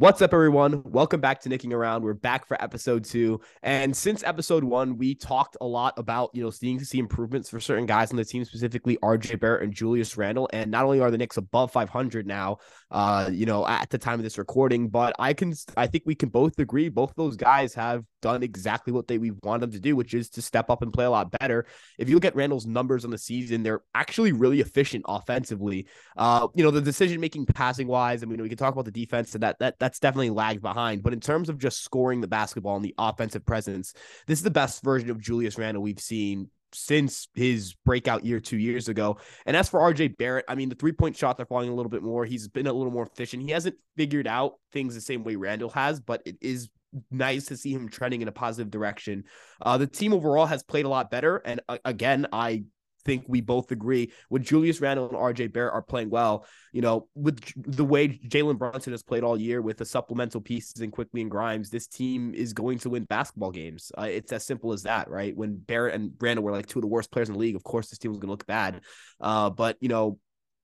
What's up, everyone? Welcome back to Knickin' Around. We're back for episode two. And since episode one, we talked a lot about, you know, seeing to see improvements for certain guys on the team, specifically RJ Barrett and Julius Randle. And not only are the Knicks above 500 now, uh, you know, at the time of this recording, but I can, I think we can both agree both those guys have done exactly what they we want them to do, which is to step up and play a lot better. If you look at Randle's numbers on the season, they're actually really efficient offensively. Uh, you know, the decision making passing wise, I mean, we can talk about the defense and that that that that's definitely lagged behind. But in terms of just scoring the basketball and the offensive presence, this is the best version of Julius Randle we've seen since his breakout year two years ago. And as for RJ Barrett, I mean, the three point shots are falling a little bit more. He's been a little more efficient. He hasn't figured out things the same way Randle has, but it is nice to see him trending in a positive direction. Uh, the team overall has played a lot better. And uh, again, I think we both agree when Julius Randle and RJ Barrett are playing well, you know, with the way Jalen Brunson has played all year with the supplemental pieces and Quickley and Grimes, this team is going to win basketball games. Uh, it's as simple as that, right? When Barrett and Randle were like two of the worst players in the league, of course, this team was going to look bad. Uh, but, you know,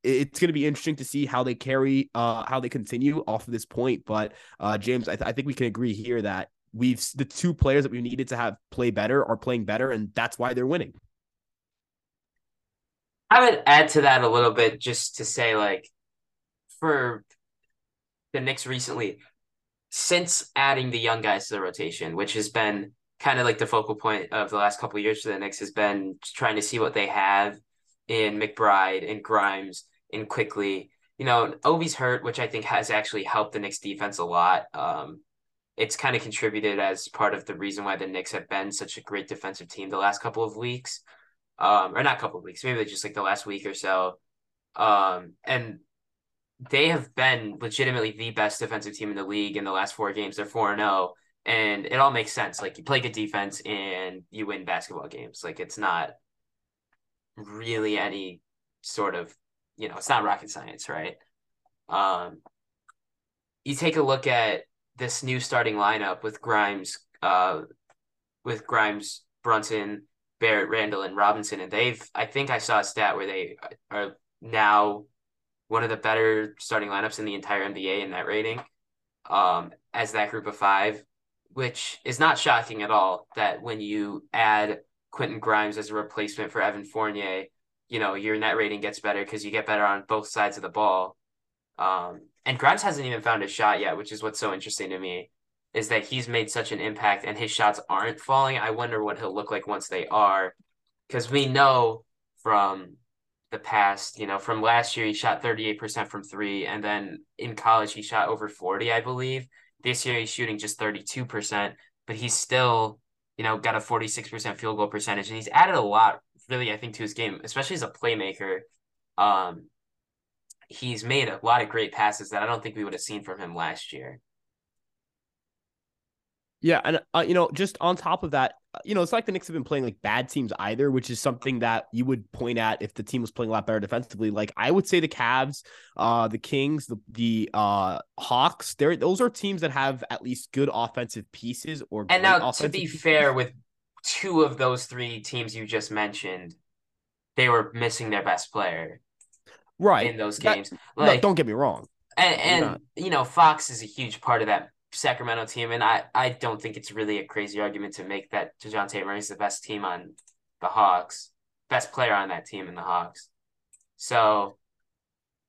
it's going to be interesting to see how they carry, uh, how they continue off of this point. But, uh, James, I, th- I think we can agree here that we've the two players that we needed to have play better are playing better, and that's why they're winning. I would add to that a little bit just to say, like, for the Knicks recently, since adding the young guys to the rotation, which has been kind of like the focal point of the last couple years for the Knicks, has been trying to see what they have in McBride, and Grimes, in Quickley. You know, Obi's hurt, which I think has actually helped the Knicks defense a lot. Um, it's kind of contributed as part of the reason why the Knicks have been such a great defensive team the last couple of weeks um, or not couple of weeks, maybe just like the last week or so. Um, and they have been legitimately the best defensive team in the league in the last four games. They're 4 0. And it all makes sense. Like you play good defense and you win basketball games. Like it's not really any sort of, you know, it's not rocket science, right? Um, you take a look at this new starting lineup with Grimes, uh, with Grimes, Brunson, Barrett, Randle, and Robinson, and they've I think I saw a stat where they are now one of the better starting lineups in the entire NBA in that rating, um, as that group of five, which is not shocking at all. That when you add Quentin Grimes as a replacement for Evan Fournier, you know your net rating gets better because you get better on both sides of the ball. Um, and Grimes hasn't even found a shot yet, which is what's so interesting to me is that he's made such an impact and his shots aren't falling. I wonder what he'll look like once they are. Because we know from the past, you know, from last year, he shot 38% from three. And then in college, he shot over 40, I believe. This year, he's shooting just 32%, but he's still, you know, got a 46% field goal percentage. And he's added a lot, really, I think, to his game, especially as a playmaker. Um, he's made a lot of great passes that I don't think we would have seen from him last year. Yeah, and uh, you know, just on top of that, uh, you know, it's like the Knicks have been playing like bad teams either, which is something that you would point at if the team was playing a lot better defensively. Like I would say the Cavs, uh, the Kings, the the uh Hawks, there those are teams that have at least good offensive pieces or And now to be pieces. fair with two of those three teams you just mentioned, they were missing their best player. Right. In those games. That, like, no, don't get me wrong. And and you know, Fox is a huge part of that Sacramento team, and I, I don't think it's really a crazy argument to make that Dejounte Murray is the best team on the Hawks, best player on that team in the Hawks. So,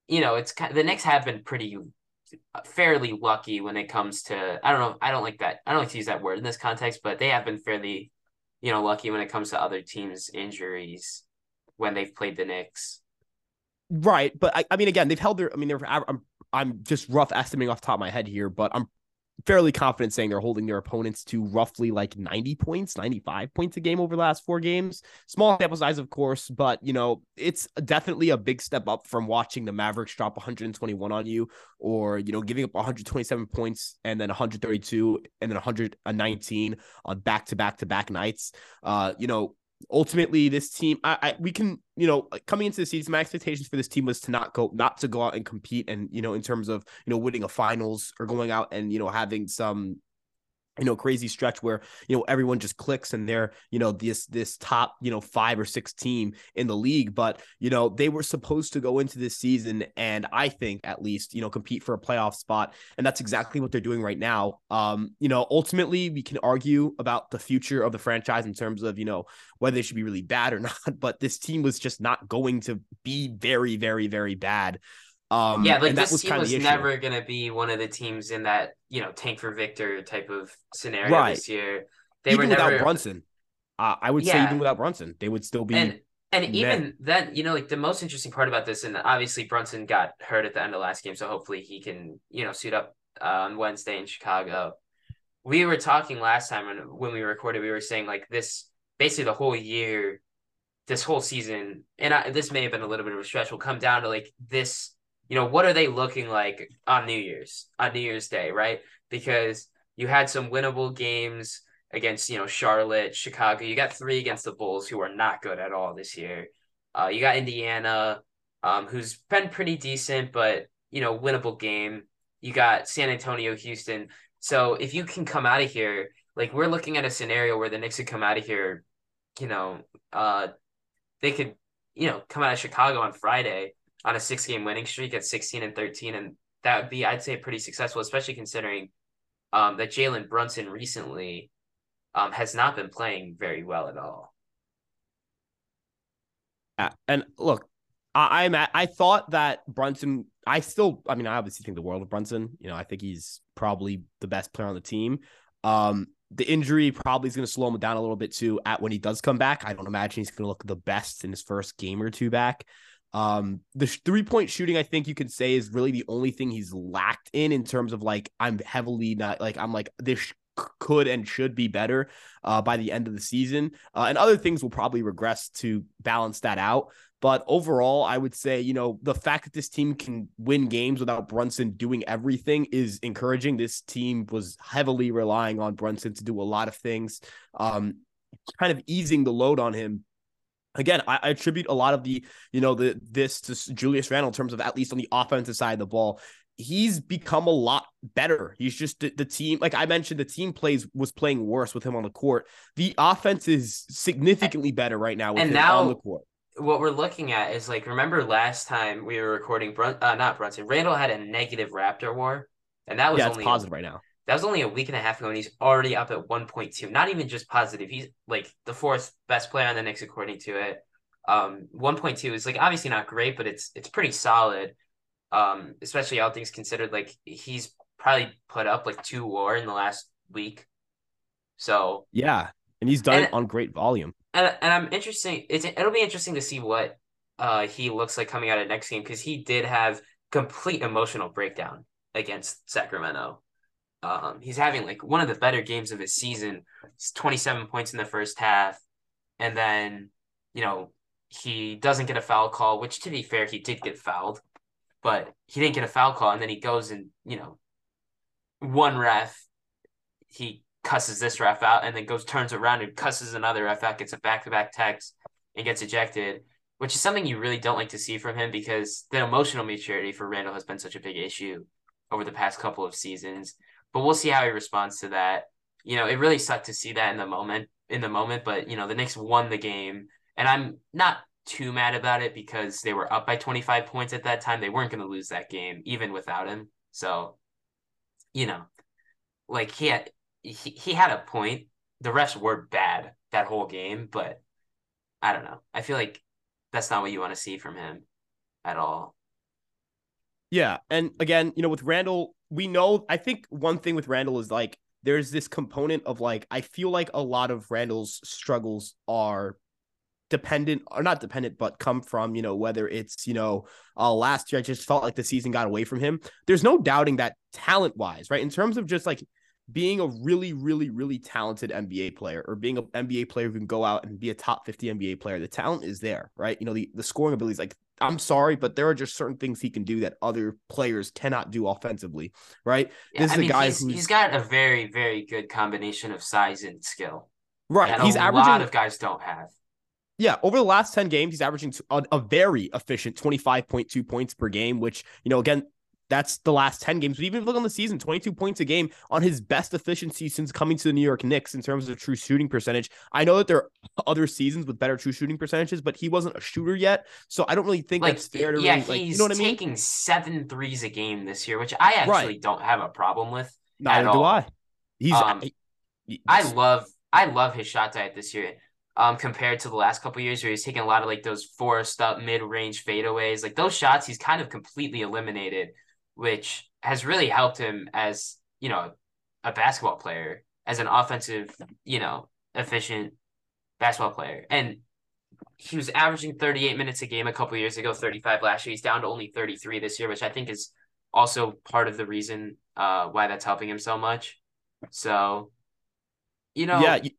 you know, it's kind of, the Knicks have been pretty uh, fairly lucky when it comes to I don't know I don't like that I don't like to use that word in this context, but they have been fairly, you know, lucky when it comes to other teams' injuries when they've played the Knicks. Right, but I, I mean, again, they've held their. I mean, they're. I'm I'm just rough estimating off the top of my head here, but I'm fairly confident saying they're holding their opponents to roughly like 90 points, 95 points a game over the last four games. Small sample size, of course, but you know, it's definitely a big step up from watching the Mavericks drop 121 on you or, you know, giving up 127 points and then 132 and then 119 on back to back to back nights. Uh, you know, ultimately this team I, I, we can you know coming into the season my expectations for this team was to not go not to go out and compete and you know in terms of you know winning a finals or going out and you know having some you know crazy stretch where you know everyone just clicks and they're you know this this top you know five or six team in the league. But you know they were supposed to go into this season and i think at least you know compete for a playoff spot. And that's exactly what they're doing right now. Um you know ultimately we can argue about the future of the franchise in terms of you know whether they should be really bad or not but this team was just not going to be very very very bad um, yeah, like this was team was never going to be one of the teams in that you know tank for victor type of scenario right. this year. They even were never... without Brunson. Uh, I would yeah. say even without Brunson, they would still be. And, and even then, you know, like the most interesting part about this, and obviously Brunson got hurt at the end of last game, so hopefully he can, you know, suit up uh, on Wednesday in Chicago. We were talking last time, and when we recorded, we were saying like this basically the whole year, this whole season, and I, this may have been a little bit of a stretch, will come down to like this you know, what are they looking like on New Year's, on New Year's Day, right? Because you had some winnable games against, you know, Charlotte, Chicago. You got three against the Bulls, who are not good at all this year. Uh, you got Indiana, um, who's been pretty decent, but, you know, winnable game. You got San Antonio, Houston. So if you can come out of here, like we're looking at a scenario where the Knicks could come out of here, you know, uh, they could, you know, come out of Chicago on Friday on a six game winning streak at 16 and 13. And that would be, I'd say, pretty successful, especially considering um, that Jalen Brunson recently um, has not been playing very well at all. Yeah. And look, I, I'm at, I thought that Brunson, I still, I mean, I obviously think the world of Brunson. You know, I think he's probably the best player on the team. Um, the injury probably is going to slow him down a little bit too. At when he does come back, I don't imagine he's going to look the best in his first game or two back. Um, the three point shooting, I think you can say, is really the only thing he's lacked in in terms of like I'm heavily not like I'm like this could and should be better uh, by the end of the season, uh, and other things will probably regress to balance that out. But overall, I would say, you know, the fact that this team can win games without Brunson doing everything is encouraging. This team was heavily relying on Brunson to do a lot of things, um, kind of easing the load on him again, I, I, attribute a lot of the, you know, the this to Julius Randle in terms of at least on the offensive side of the ball. He's become a lot better. He's just the, the, team, like I mentioned, the team plays was playing worse with him on the court. The offense is significantly better right now with and him now, on the court. What we're looking at is like, remember last time we were recording, Brun- uh, not Brunson, Randle had a negative Raptor war, and that was yeah, only positive right now. That was only a week and a half ago, and he's already up at 1.2. Not even just positive. He's like the fourth best player on the Knicks according to it. Um, 1.2 is like obviously not great, but it's it's pretty solid. Um, especially all things considered, like he's probably put up like two war in the last week. So yeah, and he's done and, it on great volume. And and I'm interesting. It's it'll be interesting to see what uh he looks like coming out of next game because he did have complete emotional breakdown against Sacramento. Um, he's having like one of the better games of his season. It's 27 points in the first half. And then, you know, he doesn't get a foul call, which to be fair, he did get fouled, but he didn't get a foul call. And then he goes and, you know, one ref, he cusses this ref out and then goes, turns around and cusses another ref out, gets a back to back techs and gets ejected, which is something you really don't like to see from him because the emotional maturity for Randle has been such a big issue over the past couple of seasons but we'll see how he responds to that. You know, it really sucked to see that in the moment, in the moment, but you know, the Knicks won the game, and I'm not too mad about it because they were up by 25 points at that time. They weren't going to lose that game even without him. So, you know, like he had he, he had a point. The refs were bad that whole game, but I don't know. I feel like that's not what you want to see from him at all. Yeah, and again, you know, with Randle, we know I think one thing with Randle is like there's this component of like I feel like a lot of Randle's struggles are dependent or not dependent but come from you know whether it's you know uh last year I just felt like the season got away from him. There's no doubting that talent wise right? In terms of just like being a really really really talented NBA player or being an NBA player who can go out and be a top 50 NBA player the talent is there right you know the the scoring abilities like I'm sorry, but there are just certain things he can do that other players cannot do offensively, right? Yeah, this I is mean, a guy he's, he's got a very, very good combination of size and skill. Right. he's a averaging, lot of guys don't have. Yeah, over the last 10 games, he's averaging a, a very efficient 25.2 points per game, which, you know, again, that's the last 10 games. But even look on the season, 22 points a game on his best efficiency since coming to the New York Knicks in terms of true shooting percentage. I know that there are other seasons with better true shooting percentages, but he wasn't a shooter yet. So I don't really think like, that's fair to yeah, really, he's like, you know what I mean? taking seven threes a game this year, which I actually Right. don't have a problem with. Neither do all. I. He's Um, he- he- I love I love his shot diet this year. Um, compared to the last couple years where he's taking a lot of like those forced up mid range fadeaways, like those shots he's kind of completely eliminated, which has really helped him as you know a basketball player, as an offensive, you know, efficient basketball player. And he was averaging 38 minutes a game a couple years ago, 35 last year. He's down to only 33 this year, which I think is also part of the reason uh why that's helping him so much. So, you know, yeah, you-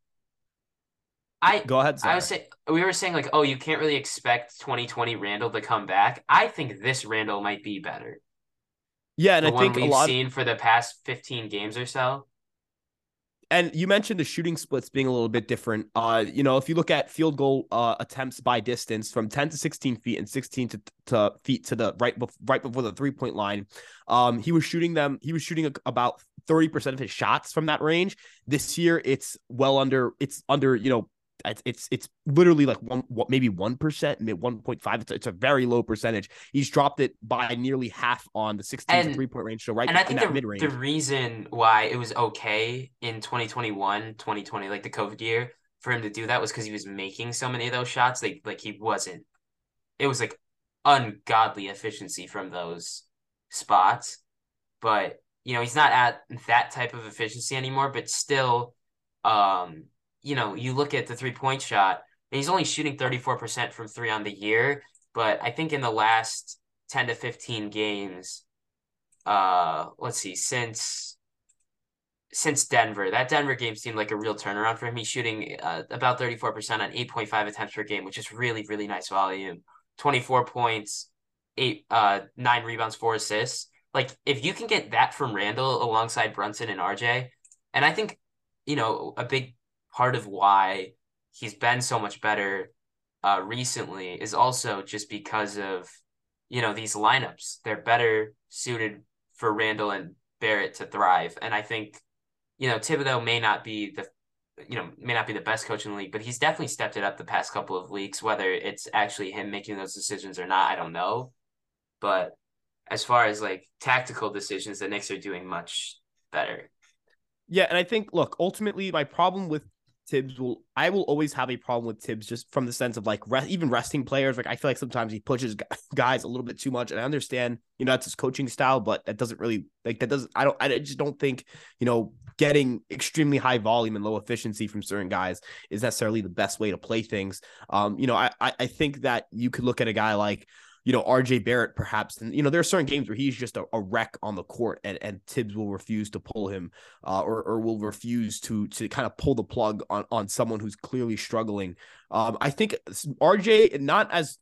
I go ahead. I was saying we were saying like, oh, you can't really expect 2020 Randle to come back. I think this Randle might be better. Yeah, and I think we've lot seen for the past 15 games or so. And you mentioned the shooting splits being a little bit different. Uh, you know, if you look at field goal uh, attempts by distance from 10 to 16 feet and 16 to, to feet to the right bef- right before the three point line, um, he was shooting them. He was shooting a, about 30 percent of his shots from that range. This year, it's well under. It's under. You know, it's it's, it's literally like one what maybe one percent, maybe 1.5. It's, it's a very low percentage. He's dropped it by nearly half on the 16 to three point range. So right And I in think that the, mid range. the reason why it was okay in 2021, 2020, like the COVID year, for him to do that was because he was making so many of those shots. Like like he wasn't. It was like ungodly efficiency from those spots. But you know, he's not at that type of efficiency anymore, but still um, you know, you look at the three point shot, and he's only shooting 34% from three on the year. But I think in the last 10 to 15 games, uh let's see since since Denver that Denver game seemed like a real turnaround for him he's shooting uh, about 34% on 8.5 attempts per game which is really really nice volume 24 points 8 uh 9 rebounds 4 assists like if you can get that from Randle alongside Brunson and RJ and I think you know a big part of why he's been so much better uh recently is also just because of you know these lineups. They're better suited for Randle and Barrett to thrive. And I think you know Thibodeau may not be the you know may not be the best coach in the league but he's definitely stepped it up the past couple of weeks. Whether it's actually him making those decisions or not I don't know. But as far as like tactical decisions the Knicks are doing much better. Yeah, and I think look, ultimately my problem with Thibs will I will always have a problem with Thibs just from the sense of like re- even resting players. Like I feel like sometimes he pushes guys a little bit too much, and I understand you know that's his coaching style, but that doesn't really like that doesn't I don't I just don't think you know getting extremely high volume and low efficiency from certain guys is necessarily the best way to play things. Um, you know I, I think that you could look at a guy like you know, RJ Barrett, perhaps. And, you know, there are certain games where he's just a, a wreck on the court and, and Thibs will refuse to pull him uh, or, or will refuse to to kind of pull the plug on, on someone who's clearly struggling. Um, I think RJ, not as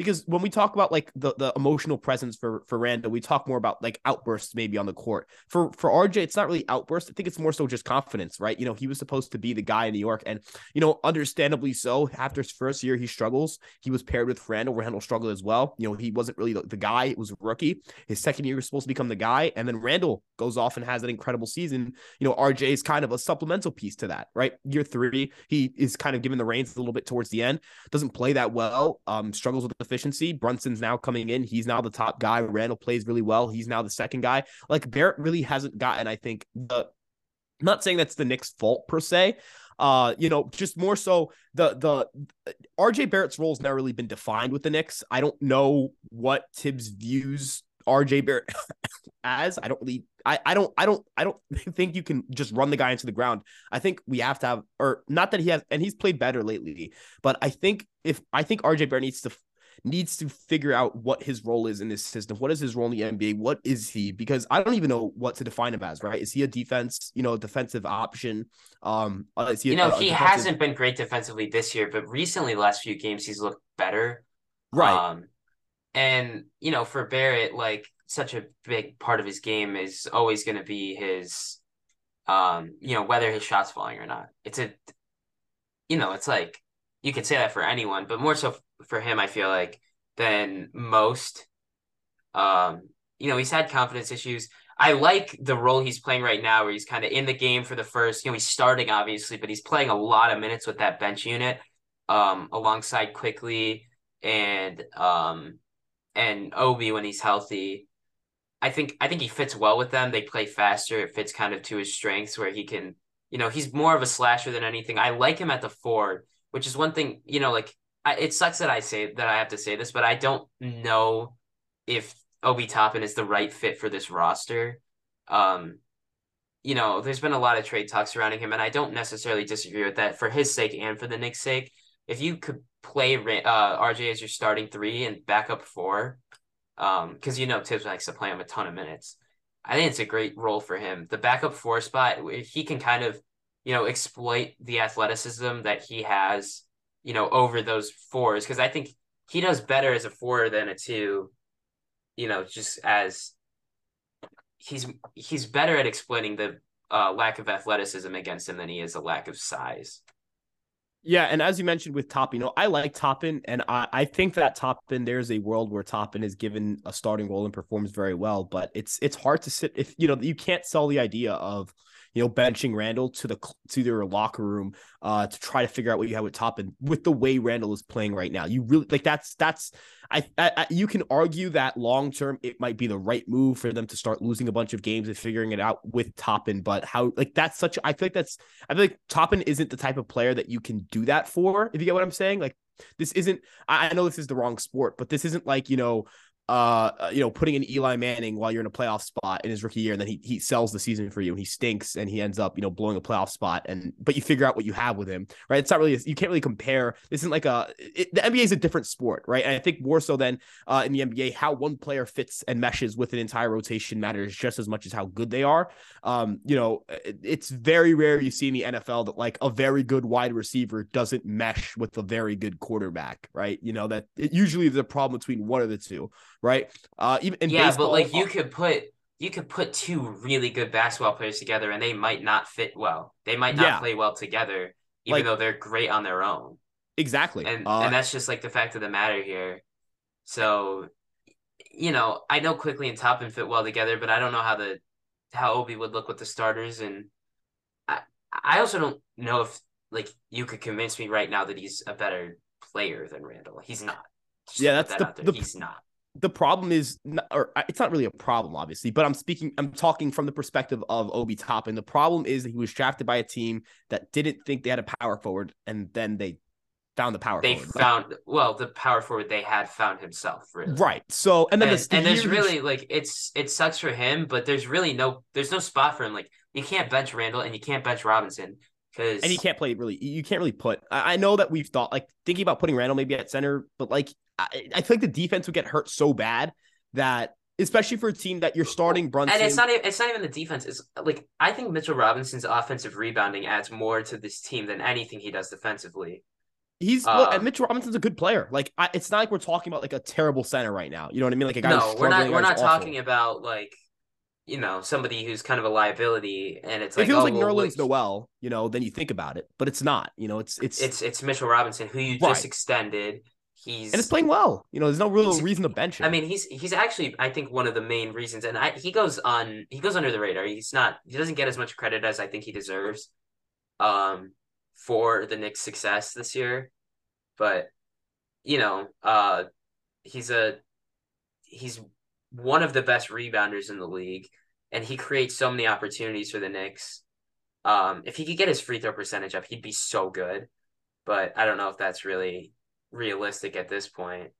because when we talk about like the, the emotional presence for for Randle, we talk more about like outbursts maybe on the court. For for RJ, it's not really outbursts. I think it's more so just confidence, right? You know, he was supposed to be the guy in New York, and you know, understandably so. After his first year, he struggles. He was paired with Randle. Randle struggled as well. You know, he wasn't really the, the guy. It was rookie. His second year was supposed to become the guy, and then Randle goes off and has an incredible season. You know, RJ is kind of a supplemental piece to that, right? Year three, he is kind of given the reins a little bit towards the end. Doesn't play that well. Um, struggles with efficiency. Brunson's now coming in. He's now the top guy. Randle plays really well. He's now the second guy. Like Barrett really hasn't gotten, I think, the I'm not saying that's the Knicks' fault per se. Uh, you know, just more so the the RJ Barrett's role has never really been defined with the Knicks. I don't know what Thibs views RJ Barrett as. I don't really I, I don't I don't I don't think you can just run the guy into the ground. I think we have to have or not that he has and he's played better lately, but I think if I think RJ Barrett needs to needs to figure out what his role is in this system. What is his role in the NBA? What is he? Because I don't even know what to define him as. Right? Is he a defense? You know, defensive option? Um, uh, is he? you know a, he hasn't been great defensively this year but recently the last few games he's looked better right. Um, and you know, for Barrett, like such a big part of his game is always going to be his, um, you know, whether his shot's falling or not. It's a, you know, it's like you could say that for anyone, but more so for him, I feel like than most. Um, you know, he's had confidence issues. I like the role he's playing right now, where he's kind of in the game for the first. You know, he's starting obviously, but he's playing a lot of minutes with that bench unit, um, alongside Quickley and um, and Obi when he's healthy. I think I think he fits well with them. They play faster. It fits kind of to his strengths where he can, you know, he's more of a slasher than anything. I like him at the forward, which is one thing, you know, like I, it sucks that I say that I have to say this, but I don't know if Obi Toppin is the right fit for this roster. Um, you know, there's been a lot of trade talks surrounding him, and I don't necessarily disagree with that for his sake and for the Knicks' sake. If you could play uh, RJ as your starting three and backup four, um, because you know Thibs likes to play him a ton of minutes. I think it's a great role for him. The backup four spot, he can kind of, you know, exploit the athleticism that he has, you know, over those fours. Because I think he does better as a four than a two, you know, just as he's he's better at exploiting the uh, lack of athleticism against him than he is a lack of size. Yeah, and as you mentioned with Toppin, you know, I like Toppin, and I, I think that Toppin, there's a world where Toppin is given a starting role and performs very well, but it's it's hard to sit if you know you can't sell the idea of you know, benching Randle to the to their locker room uh, to try to figure out what you have with Toppin with the way Randle is playing right now. You really like that's that's I, I you can argue that long term it might be the right move for them to start losing a bunch of games and figuring it out with Toppin, but how like that's such I feel like that's I feel like Toppin isn't the type of player that you can do that for. If you get what I'm saying, like this isn't I, I know this is the wrong sport, but this isn't like, you know, uh, you know, putting in Eli Manning while you're in a playoff spot in his rookie year, and then he he sells the season for you and he stinks and he ends up, you know, blowing a playoff spot. And but you figure out what you have with him, right? It's not really you can't really compare. This isn't like a it, the NBA is a different sport, right? And I think more so than uh, in the NBA, how one player fits and meshes with an entire rotation matters just as much as how good they are. Um, you know, it, it's very rare you see in the NFL that like a very good wide receiver doesn't mesh with a very good quarterback, right? You know that it, usually there's a problem between one of the two right? Uh, even in yeah, baseball, but like you could put you could put two really good basketball players together, and they might not fit well. They might not yeah. play well together, even like, though they're great on their own. Exactly, and uh, and that's just like the fact of the matter here. So, you know, I know Quickley and Toppin fit well together, but I don't know how the how Obi would look with the starters, and I I also don't know if like you could convince me right now that he's a better player than Randle. He's not. Just yeah, that's that the, the he's not the problem is, or uh, it's not really a problem, obviously, but I'm speaking, I'm talking from the perspective of Obi Toppin. The problem is that he was drafted by a team that didn't think they had a power forward, and then they found the power they forward. found well the power forward they had found himself really right so and then and, the and there's really like it's it sucks for him but there's really no there's no spot for him like you can't bench Randle and you can't bench Robinson because and you can't play really you can't really put I, I know that we've thought like thinking about putting Randle maybe at center but like I, I feel like the defense would get hurt so bad that especially for a team that you're starting Brunson. And it's not even, it's not even the defense. It's like I think Mitchell Robinson's offensive rebounding adds more to this team than anything he does defensively. He's um, look, and Mitchell Robinson's a good player. Like I, it's not like we're talking about like a terrible center right now. You know what I mean? Like a guy. No, we're not. We're not talking about like you know somebody who's kind of a liability, and it's like it feels oh, like well, Nerlens Noel. You know, then you think about it, but it's not. You know, it's it's it's it's Mitchell Robinson who you right. just extended He's and it's playing well. You know, there's no real reason to bench him. I mean, he's he's actually I think one of the main reasons, and I, he goes on he goes under the radar. He's not he doesn't get as much credit as I think he deserves, um, for the Knicks' success this year, but you know, uh, he's a he's one of the best rebounders in the league, and he creates so many opportunities for the Knicks. Um, if he could get his free throw percentage up, he'd be so good. But I don't know if that's really realistic at this point.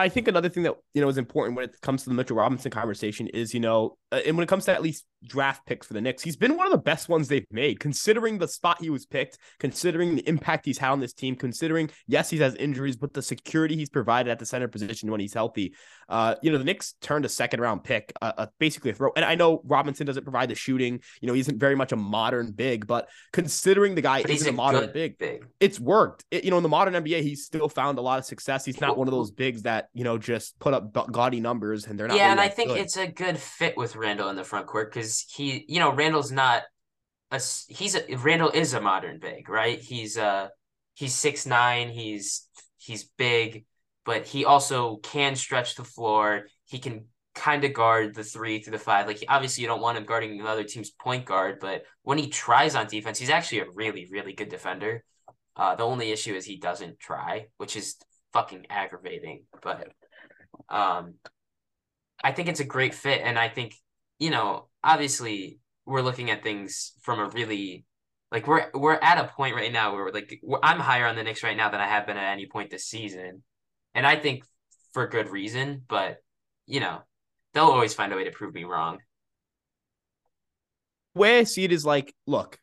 I think another thing that you know is important when it comes to the Mitchell Robinson conversation is you know, uh, and when it comes to at least draft picks for the Knicks, he's been one of the best ones they've made, considering the spot he was picked, considering the impact he's had on this team, considering yes he has injuries, but the security he's provided at the center position when he's healthy. Uh, you know, the Knicks turned a second round pick, uh, uh, basically a throw. And I know Robinson doesn't provide the shooting. You know, he isn't very much a modern big, but considering the guy isn't a, a modern big, big, it's worked. It, you know, in the modern NBA, he's still found a lot of success. He's not one of those bigs that you know just put up gaudy numbers and they're not. Yeah, really and I think good. it's a good fit with Randle in the front court because he, you know, Randle's not a he's a Randle is a modern big, right? He's uh he's six nine. He's he's big but he also can stretch the floor. He can kind of guard the three through the five. Like obviously you don't want him guarding another team's point guard, but when he tries on defense, he's actually a really, really good defender. Uh, the only issue is he doesn't try, which is fucking aggravating. But um, I think it's a great fit, and I think you know, obviously, we're looking at things from a really like we're we're at a point right now where like I'm higher on the Knicks right now than I have been at any point this season, and I think for good reason. But you know, they'll always find a way to prove me wrong. Way I see it is like, look,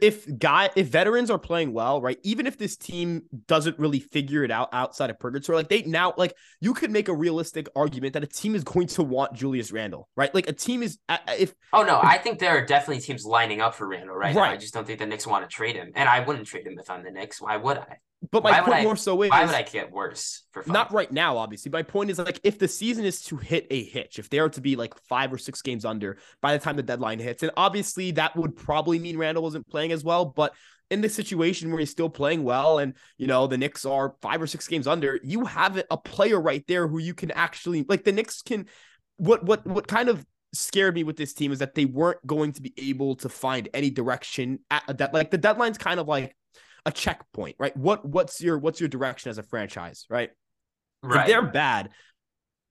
if guy if veterans are playing well, right? Even if this team doesn't really figure it out outside of purgatory, like they now like you could make a realistic argument that a team is going to want Julius Randle, right? Like a team is if oh no, I think there are definitely teams lining up for Randle right, right. now. I just don't think the Knicks want to trade him, and I wouldn't trade him if I'm the Knicks. Why would I? But my why point more so is why would I get worse for fun? not right now, obviously. My point is like if the season is to hit a hitch, if they are to be like five or six games under by the time the deadline hits, and obviously that would probably mean Randle wasn't playing as well. But in this situation where he's still playing well, and you know the Knicks are five or six games under, you have a player right there who you can actually like. The Knicks can. What what what kind of scared me with this team is that they weren't going to be able to find any direction at that. Like the deadline's kind of like a checkpoint, right? What what's your what's your direction as a franchise, right? Right. If they're bad,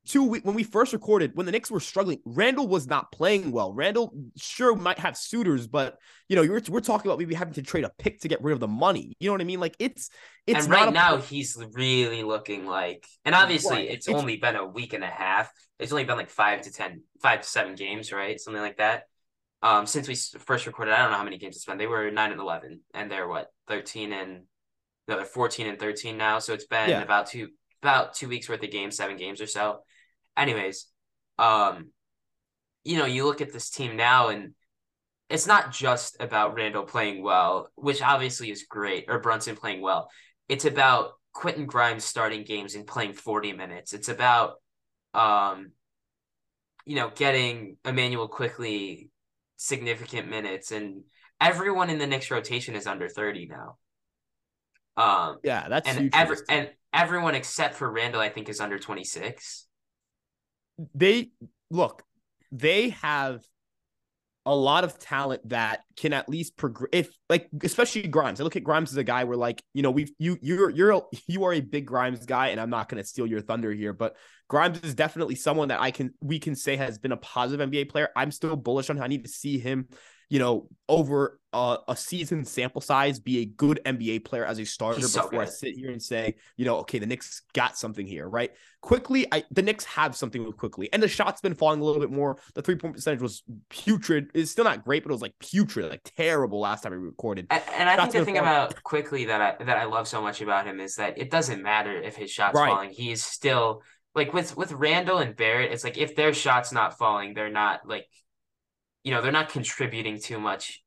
two when we first recorded when the Knicks were struggling, Randle was not playing well. Randle sure might have suitors, but you know, we're, we're talking about maybe having to trade a pick to get rid of the money. You know what I mean? Like it's it's and right now he's really looking like, and obviously right. it's, it's only been a week and a half. It's only been like five to ten, five to seven games, right? Something like that um, since we first recorded, I don't know how many games it's been. They were nine and eleven, and they're what thirteen and no, they're fourteen and thirteen now. So it's been yeah. about two about two weeks worth of games, seven games or so. Anyways, um, you know, you look at this team now, and it's not just about Randle playing well, which obviously is great, or Brunson playing well. It's about Quentin Grimes starting games and playing forty minutes. It's about um, you know, getting Immanuel Quickley significant minutes, and everyone in the Knicks rotation is under thirty now. Um, yeah, that's and every, and everyone except for Randle, I think, is under twenty six. They look, they have a lot of talent that can at least progress if like especially Grimes. I look at Grimes as a guy where like, you know, we've you you're you're you are a big Grimes guy and I'm not going to steal your thunder here, but Grimes is definitely someone that I can we can say has been a positive NBA player. I'm still bullish on him. I need to see him you know, over a, a, season sample size, be a good NBA player as a starter He's before so I sit here and say, you know, okay, the Knicks got something here, right? Quickley, I the Knicks have something with Quickley, and the shot's been falling a little bit more. The three point percentage was putrid. It's still not great, but it was like putrid, like terrible last time we recorded. And, and I think the thing falling. about Quickley that I that I love so much about him is that it doesn't matter if his shot's right. falling. He is still like with with Randle and Barrett. It's like if their shot's not falling, they're not like you know, they're not contributing too much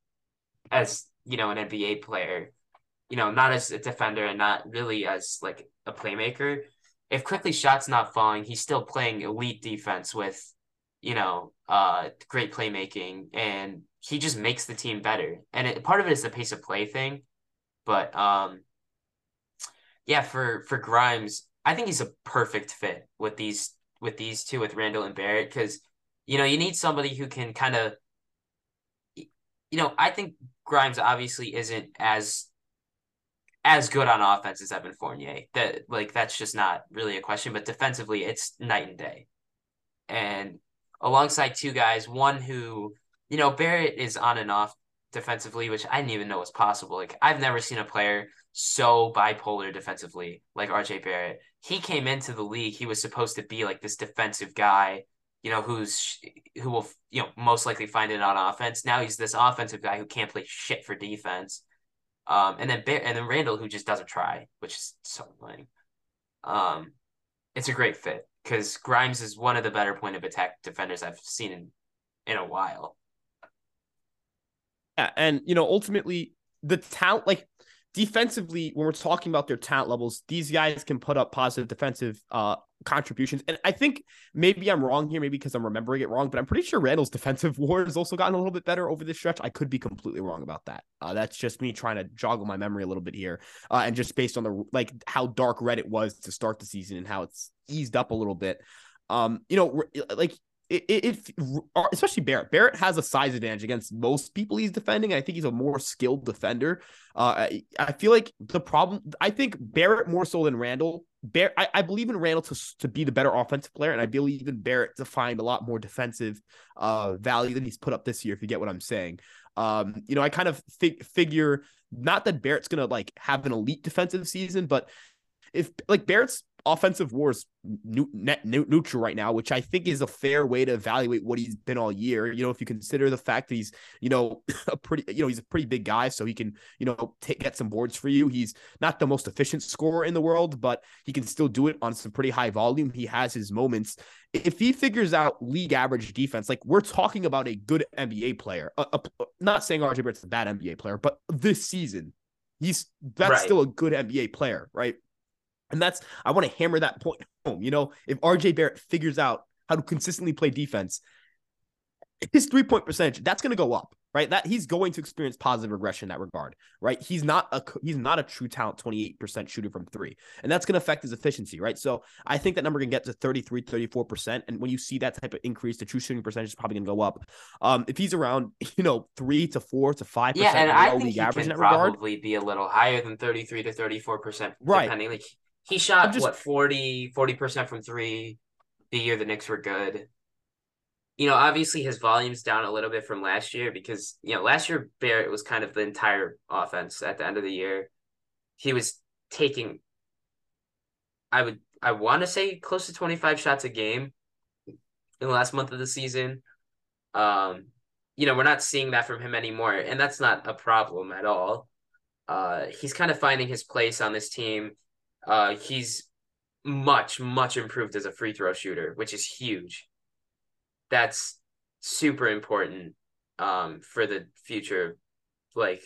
as, you know, an NBA player, you know, not as a defender and not really as like a playmaker. If Quickley shot's not falling, he's still playing elite defense with, you know, uh great playmaking and he just makes the team better. And it, part of it is the pace of play thing, but um yeah, for for Grimes, I think he's a perfect fit with these with these two with Randle and Barrett because you know you need somebody who can kind of you know, I think Grimes obviously isn't as as good on offense as Evan Fournier. That like that's just not really a question. But defensively, it's night and day. And alongside two guys, one who you know Barrett is on and off defensively, which I didn't even know was possible. Like I've never seen a player so bipolar defensively like RJ Barrett. He came into the league, he was supposed to be like this defensive guy you know, who's who will you know most likely find it on offense. Now he's this offensive guy who can't play shit for defense. Um, and then and then Randle who just doesn't try, which is so annoying. Um, it's a great fit because Grimes is one of the better point of attack defenders I've seen in in a while. Yeah, and you know, ultimately the talent like defensively, when we're talking about their talent levels, these guys can put up positive defensive uh, contributions. And I think maybe I'm wrong here, maybe because I'm remembering it wrong, but I'm pretty sure Randle's defensive war has also gotten a little bit better over this stretch. I could be completely wrong about that. Uh, that's just me trying to joggle my memory a little bit here, uh, and just based on the like how dark red it was to start the season and how it's eased up a little bit. Um, you know, like if especially Barrett, Barrett has a size advantage against most people he's defending. I think he's a more skilled defender. Uh, I, I feel like the problem. I think Barrett more so than Randle. Barrett, I, I believe in Randle to to be the better offensive player, and I believe in Barrett to find a lot more defensive uh value than he's put up this year. If you get what I'm saying. Um, you know, I kind of fig- figure not that Barrett's gonna like have an elite defensive season, but if like Barrett's offensive wars net neutral right now, which I think is a fair way to evaluate what he's been all year. You know, if you consider the fact that he's, you know, a pretty, you know, he's a pretty big guy, so he can, you know, take, get some boards for you. He's not the most efficient scorer in the world, but he can still do it on some pretty high volume. He has his moments. If he figures out league average defense, like we're talking about a good NBA player, a, a, not saying RJ Barrett's a bad NBA player, but this season, he's that's right. still a good NBA player, right? And that's I want to hammer that point home. You know, if RJ Barrett figures out how to consistently play defense, his three point percentage that's going to go up right? That he's going to experience positive regression in that regard right? He's not a he's not a true talent 28% shooter from 3 and that's going to affect his efficiency right? So i think that number can get to 33 34% and when you see that type of increase the true shooting percentage is probably going to go up. Um if he's around you know 3 to 4 to 5% yeah and i think he can probably regard, be a little higher than 33 to 34% right. depending like he shot just, what 40 40% from 3 the year the Knicks were good. You know, obviously his volume's down a little bit from last year because, you know, last year Barrett was kind of the entire offense at the end of the year. He was taking I would I want to say close to 25 shots a game in the last month of the season. Um, you know, we're not seeing that from him anymore, and that's not a problem at all. Uh, he's kind of finding his place on this team. Uh, he's much, much improved as a free throw shooter, which is huge. That's super important um, for the future, like,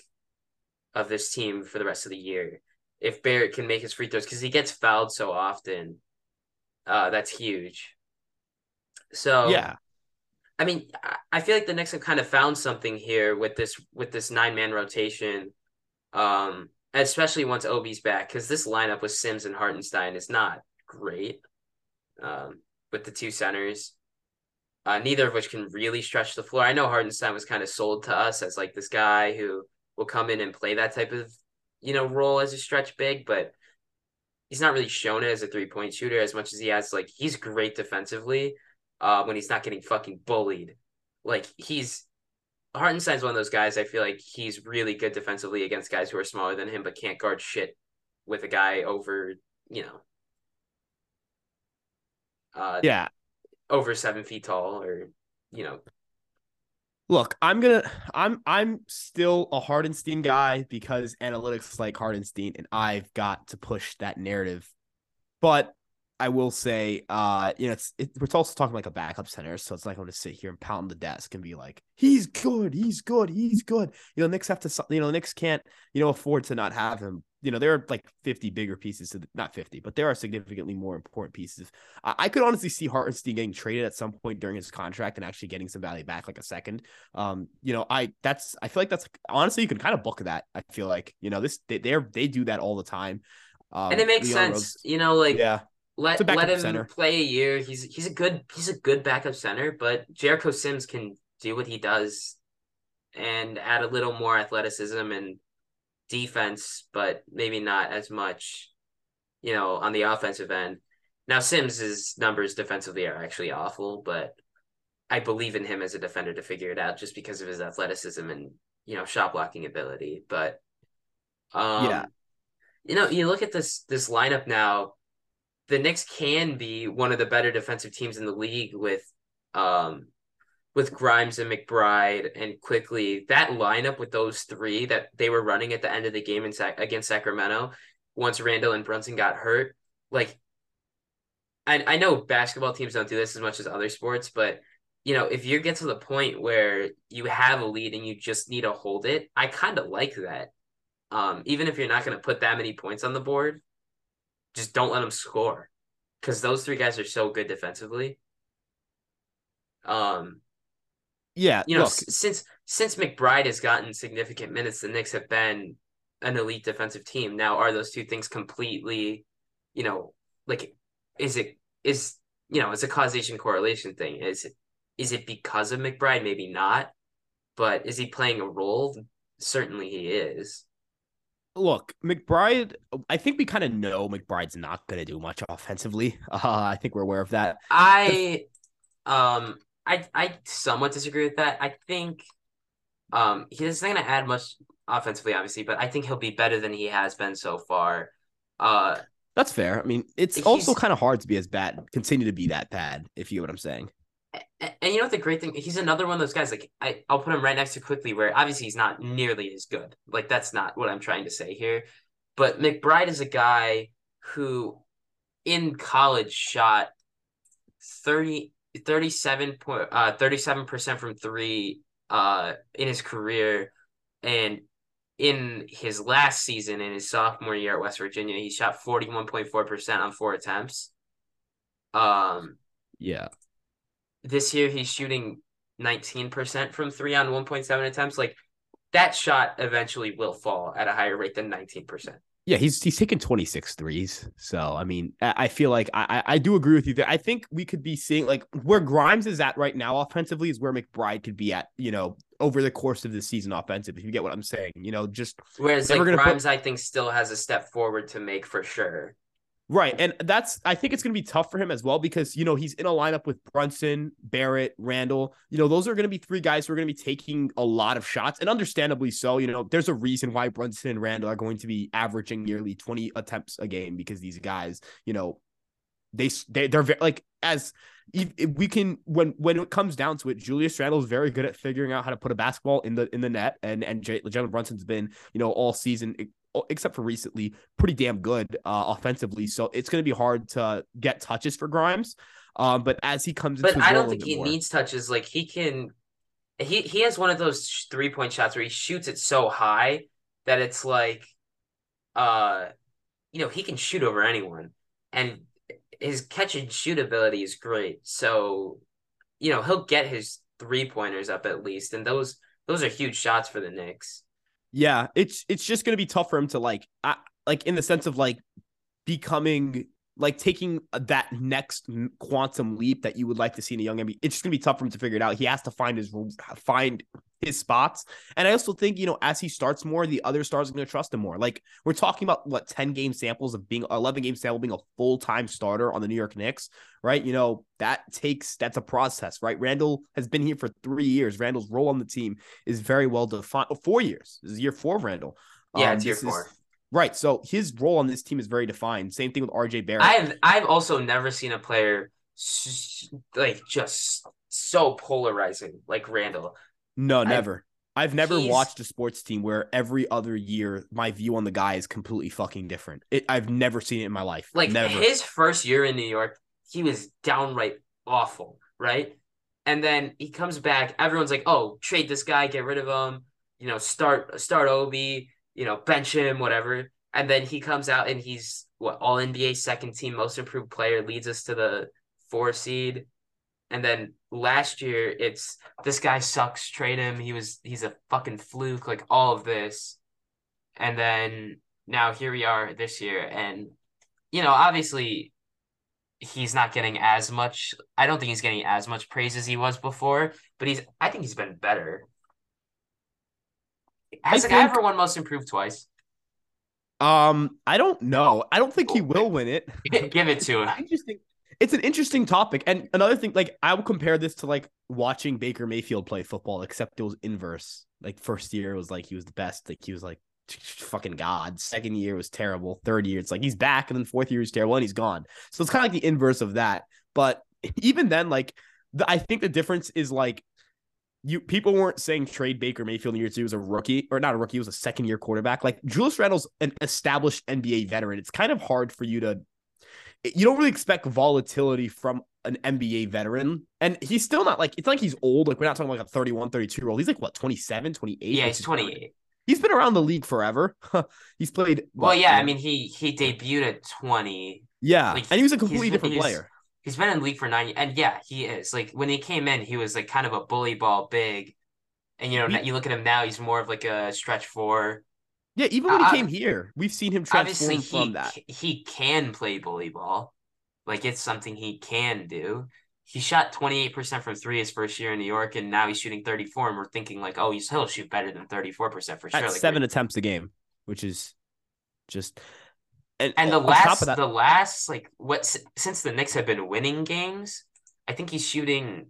of this team for the rest of the year. If Barrett can make his free throws, because he gets fouled so often, uh, that's huge. So yeah, I mean, I feel like the Knicks have kind of found something here with this with this nine man rotation. Um, especially once Obi's back, because this lineup with Sims and Hartenstein is not great. Um, with the two centers, uh, neither of which can really stretch the floor. I know Hartenstein was kind of sold to us as like this guy who will come in and play that type of you know role as a stretch big, but he's not really shown it as a three point shooter as much as he has. Like he's great defensively uh, when he's not getting fucking bullied. Like he's Hartenstein's one of those guys. I feel like he's really good defensively against guys who are smaller than him, but can't guard shit with a guy over, you know, uh, yeah, over seven feet tall, or you know. Look, I'm gonna, I'm, I'm still a Hartenstein guy because analytics is like Hartenstein, and I've got to push that narrative. But I will say, uh, you know, it's it, we're also talking like a backup center, so it's not going to sit here and pound the desk and be like, he's good, he's good, he's good. You know, Knicks have to, you know, Knicks can't, you know, afford to not have him. You know, there are like 50 bigger pieces to the, not 50, but there are significantly more important pieces. I, I could honestly see Hartenstein getting traded at some point during his contract and actually getting some value back, like a second. Um, you know, I that's I feel like that's honestly you can kind of book that. I feel like you know this they they're they do that all the time. Um, and it makes Leon sense, Rose, you know, like yeah let let him center. play a year. He's he's a good he's a good backup center, but Jericho Sims can do what he does and add a little more athleticism and defense, but maybe not as much, you know, on the offensive end. Now Sims's numbers defensively are actually awful, but I believe in him as a defender to figure it out just because of his athleticism and you know shot blocking ability. But um, yeah, you know, you look at this this lineup now the Knicks can be one of the better defensive teams in the league with um with Grimes and McBride and Quickley That lineup with those three that they were running at the end of the game in Sac- against Sacramento, once Randle and Brunson got hurt, like I I know basketball teams don't do this as much as other sports, but you know, if you get to the point where you have a lead and you just need to hold it, I kind of like that. Um, even if you're not going to put that many points on the board, just don't let them score because those three guys are so good defensively. Um, yeah, you know, s- since since McBride has gotten significant minutes, the Knicks have been an elite defensive team. Now, are those two things completely, you know, like, is it is you know, it's a causation correlation thing. Is it is it because of McBride? Maybe not. But is he playing a role? Certainly he is. Look, McBride, I think we kind of know McBride's not going to do much offensively. Uh, I think we're aware of that. I um I I somewhat disagree with that. I think um he's not going to add much offensively obviously, but I think he'll be better than he has been so far. Uh That's fair. I mean, it's also kind of hard to be as bad, continue to be that bad, if you know what I'm saying. And, and you know what the great thing? He's another one of those guys. Like I, I'll put him right next to Quickley where obviously he's not nearly as good. Like that's not what I'm trying to say here. But McBride is a guy who, in college, shot 30, 37 point, uh, 37% from three, uh, in his career, and in his last season, in his sophomore year at West Virginia, he shot 41.4% on four attempts. Um, yeah this year he's shooting 19% from three on 1.7 attempts. Like that shot eventually will fall at a higher rate than 19%. Yeah, he's he's taking 26 threes. So I mean, I, feel like I I do agree with you there. I think we could be seeing like where Grimes is at right now offensively is where McBride could be at, you know, over the course of the season offensively. If you get what I'm saying. You know, just whereas like Grimes, put... I think, still has a step forward to make for sure. Right. And that's, I think it's going to be tough for him as well because, you know, he's in a lineup with Brunson, Barrett, Randle. You know, those are going to be three guys who are going to be taking a lot of shots and understandably so. You know, there's a reason why Brunson and Randle are going to be averaging nearly 20 attempts a game because these guys, you know, they, they they're very, like as we can when when it comes down to it, Julius Randle is very good at figuring out how to put a basketball in the in the net, and and Jalen Brunson's been you know all season except for recently, pretty damn good uh, offensively. So it's going to be hard to get touches for Grimes. Um, but as he comes, into the but I don't think he more, needs touches. Like he can, he he has one of those three point shots where he shoots it so high that it's like, uh, you know, he can shoot over anyone, and his catch and shoot ability is great. So, you know, he'll get his three pointers up at least, and those those are huge shots for the Knicks. Yeah, it's it's just gonna be tough for him to like, I, like in the sense of like becoming like taking that next quantum leap that you would like to see in a young NBA. It's just gonna be tough for him to figure it out. He has to find his find his spots, and I also think you know as he starts more, the other stars are gonna trust him more. Like we're talking about what ten game samples of being eleven game sample being a full time starter on the New York Knicks, right? You know that takes that's a process, right? Randle has been here for three years. Randle's role on the team is very well defined. Oh, four years. This is year four of Randle. Yeah, um, it's year four. Is, Right. So his role on this team is very defined. Same thing with RJ Barrett. I've I've also never seen a player like just so polarizing like Randle. No, never. I've, I've never watched a sports team where every other year my view on the guy is completely fucking different. It, I've never seen it in my life. Like never. his first year in New York, he was downright awful, right? And then he comes back. Everyone's like, "Oh, trade this guy, get rid of him." You know, start start Obi you know, bench him, whatever. And then he comes out and he's what all NBA second team most improved player leads us to the four seed. And then last year it's this guy sucks, trade him. He was he's a fucking fluke, like all of this. And then now here we are this year. And you know, obviously he's not getting as much I don't think he's getting as much praise as he was before, but he's I think he's been better. Has I a guy ever won Most Improved twice? Um, I don't know. I don't think he will win it. Give it to him. Interesting. It's an interesting topic. And another thing, like I would compare this to like watching Baker Mayfield play football, except it was inverse. Like first year it was like he was the best. Like he was like fucking god. Second year was terrible. Third year, it's like he's back, and then fourth year is terrible, and he's gone. So it's kind of like the inverse of that. But even then, like the, I think the difference is like you people weren't saying trade Baker Mayfield in year two as a rookie or not a rookie, he was a second year quarterback. Like Julius Randle's an established NBA veteran. It's kind of hard for you to you don't really expect volatility from an NBA veteran. And he's still not like it's like he's old. Like we're not talking like a 31, 32 year old. He's like what 27, 28. Yeah, he's 28. He's been around the league forever. he's played Well, what, yeah, I mean he he debuted at 20. Yeah. Like, and he was a completely different player he's been in the league for nine and yeah he is like when he came in he was like kind of a bully ball big and you know he, you look at him now he's more of like a stretch four yeah even when uh, he came here we've seen him transform from he, that he can play bully ball Like it's something he can do. He shot 28% from three his first year in New York, and now he's shooting 34, and we're thinking like, oh, he's he'll shoot better than 34% for sure. Like seven attempts a game, which is just and, and the last that, the last like what since the Knicks have been winning games, I think he's shooting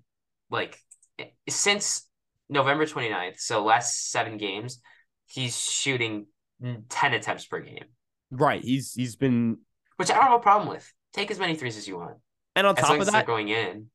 like eh, since November 29th, so last seven games, he's shooting Mm. 10 attempts per game, right, he's he's been which I don't have a problem with. Take as many threes as you want. and on As top of that, going in.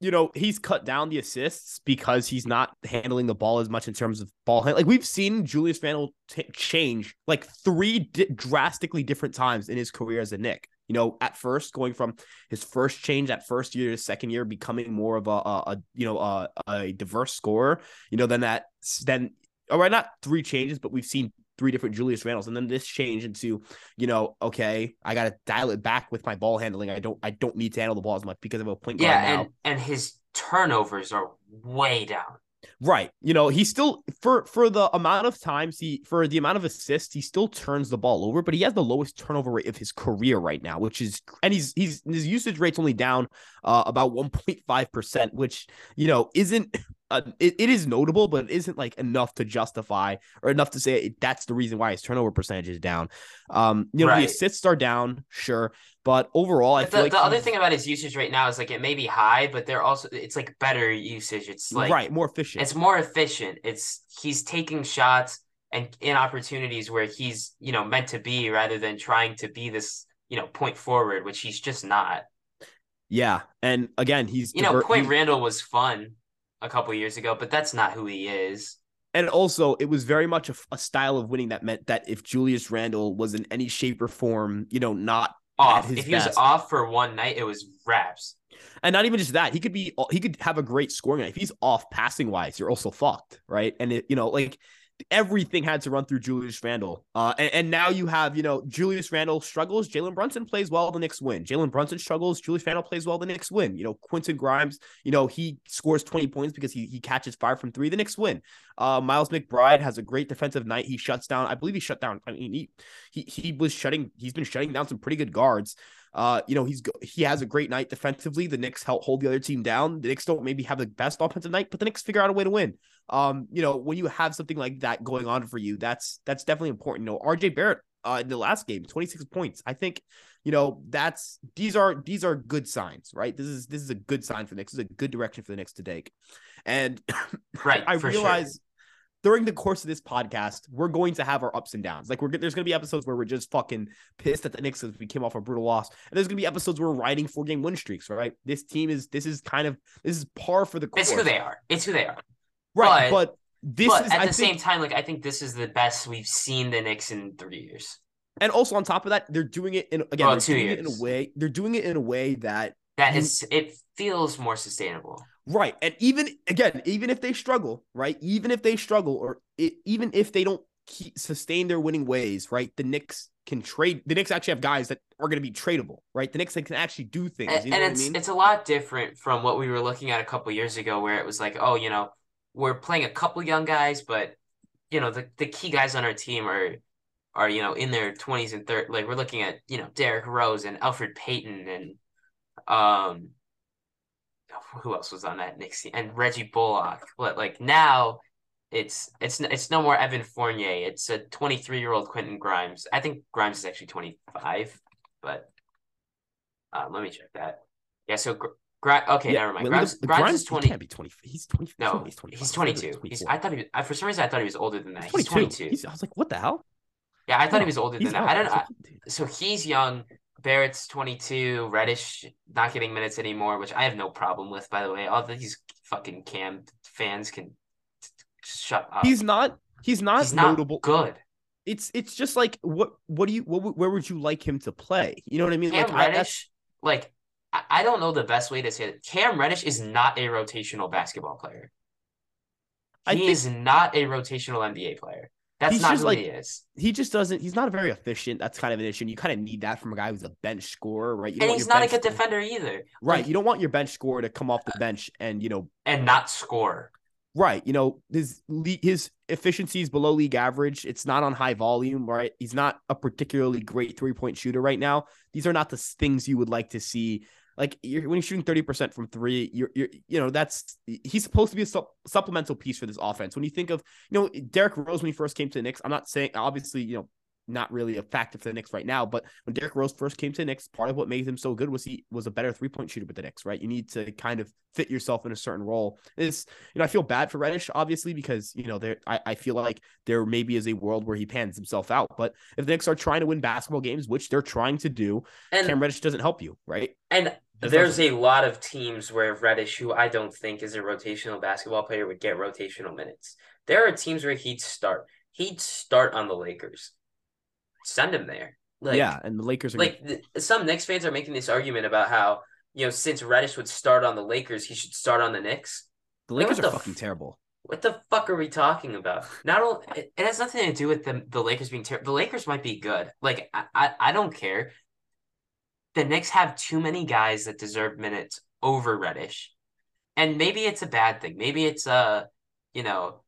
you know, he's cut down the assists because he's not handling the ball as much in terms of ball hand. Like we've seen Julius Randle t- change like three di- drastically different times in his career as a Knick. You know, at first going from his first change at first year to second year, becoming more of a, a, a you know a, a diverse scorer. You know, then that then all right, not three changes, but we've seen three different Julius Randles, and then this change into, you know, okay, I got to dial it back with my ball handling. I don't, I don't need to handle the ball as much because of a point guard Yeah, now. and and his turnovers are way down. Right. You know, he still for for the amount of times he for the amount of assists, he still turns the ball over, but he has the lowest turnover rate of his career right now, which is and he's he's his usage rate's only down uh about 1.5%, which, you know, isn't uh, it, it is notable, but it isn't like enough to justify or enough to say that's the reason why his turnover percentage is down. Um, you know, the assists are down, sure, but overall, I But feel the, like the other thing about his usage right now is like it may be high, but they're also it's like better usage. It's like right, more efficient. it's more efficient. It's he's taking shots and in opportunities where he's you know meant to be rather than trying to be this you know point forward, which he's just not. yeah, and again, he's You know, diver- Point Randle was fun a couple years ago, but that's not who he is. And also, it was very much a, a style of winning that meant that if Julius Randle was in any shape or form, you know, not Off. his If he was off for one night, it was raps. and not even just that, he could be he could have a great scoring night. If he's off passing wise, you're also fucked, right? And it, you know, like everything had to run through Julius Randle. Uh, and, and now you have, you know, Julius Randle struggles, Jalen Brunson plays well, the Knicks win. Jalen Brunson struggles, Julius Randle plays well, the Knicks win. You know, Quentin Grimes, you know, he scores 20 points because he he catches five from three, the Knicks win. Uh, Miles McBride has a great defensive night. He shuts down, I believe he shut down. I mean, he he he was shutting, he's been shutting down some pretty good guards. Uh, you know, he's he has a great night defensively. The Knicks help hold the other team down. The Knicks don't maybe have the best offensive night, but the Knicks figure out a way to win. Um, you know, when you have something like that going on for you, that's that's definitely important. You know, RJ Barrett uh in the last game, 26 points. I think, you know, that's these are these are good signs, right? This is this is a good sign for the Knicks. This is a good direction for the Knicks to take. And Right. I sure. realize during the course of this podcast, we're going to have our ups and downs. Like we're there's to be episodes where we're just fucking pissed at the Knicks because we came off a brutal loss, and there's to be episodes where we're riding four game win streaks. Right? This team is this is kind of this is par for the course. It's who they are. It's who they are. Right? but- But, this but is at I the think, same time, like I think this is the best we've seen the Knicks in three years. and also on top of that, they're doing it in again. Well, two it in a way. They're doing it in a way that That You- is, it feels more sustainable. Right. And even again, even if they struggle, right? Even if they struggle, or it, even if they don't keep, sustain their winning ways, right? The Knicks can trade. The Knicks actually have guys that are going to be tradable, right? The Knicks can actually do things. And, know and what it's I mean? it's a lot different from what we were looking at a couple years ago, where it was like, oh, you know, we're playing a couple young guys, but you know, the, the key guys on our team are are you know in their twenties and third. Like we're looking at you know Derrick Rose and Elfrid Payton and um, who else was on that Knicks team and Reggie Bullock. But like now, it's it's it's no more Evan Fournier. It's a 23 year old Quentin Grimes. I think Grimes is actually 25, but um, let me check that. Yeah, so Gr- Gri- okay, Yeah, never mind. wait, Grimes, look, Grimes, is he 20. can't be 20. He's 20. No, he's twenty. he's I he 22. He's 24. I thought he was, I, for some reason I thought he was older than that. He's He's 22. 22. He's- I was like, what the hell? yeah, I thought No, he was older than that. not. I don't know. So he's young. Barrett's 22. Reddish not getting minutes anymore, which I have no problem with, by the way. All these fucking Cam fans can shut up. He's not. He's not He's not notable. good. It's it's just like what what do you what where would you like him to play? You know what I mean? Cam like I, Reddish, like I, don't know the best way to say it. Cam Reddish is not a rotational basketball player. He think- is not a rotational NBA player. That's not who like- he is. he just doesn't. He's not very efficient. That's kind of an issue. And you kind of need that from a guy who's a bench scorer, right? You And he's not a good defender either. Right. Like- you don't want your bench scorer to come off the bench and, you know, And not score. Right. You know, his his efficiency is below league average. It's not on high volume, right? He's not a particularly great three point shooter right now. These are not the things you would like to see. Like you're, when you're shooting 30% from three, you're, you're, you know, that's, he's supposed to be a su- supplemental piece for this offense. When you think of, you know, Derrick Rose, when he first came to the Knicks, I'm not saying, obviously, you know, not really a factor for the Knicks right now. But when Derrick Rose first came to the Knicks, part of what made him so good was he was a better three point shooter with the Knicks, right? You need to kind of fit yourself in a certain role. Is you know, I feel bad for Reddish, obviously, because you know, there I, I feel like there maybe is a world where he pans himself out. But if the Knicks are trying to win basketball games, which they're trying to do, and, Cam Reddish doesn't help you, right? And there's a lot of teams where Reddish, who I don't think is a rotational basketball player, would get rotational minutes. There are teams where he'd start. He'd start on the Lakers send him there. Like, yeah, and the Lakers are like gonna... some Knicks fans are making this argument about how you know since Reddish would start on the Lakers, he should start on the Knicks. The Lakers are the fucking f- terrible. What the fuck are we talking about? Not only it, it has nothing to do with the the Lakers being terrible. The Lakers might be good. Like I, I I don't care. The Knicks have too many guys that deserve minutes over Reddish, and maybe it's a bad thing. Maybe it's a you know,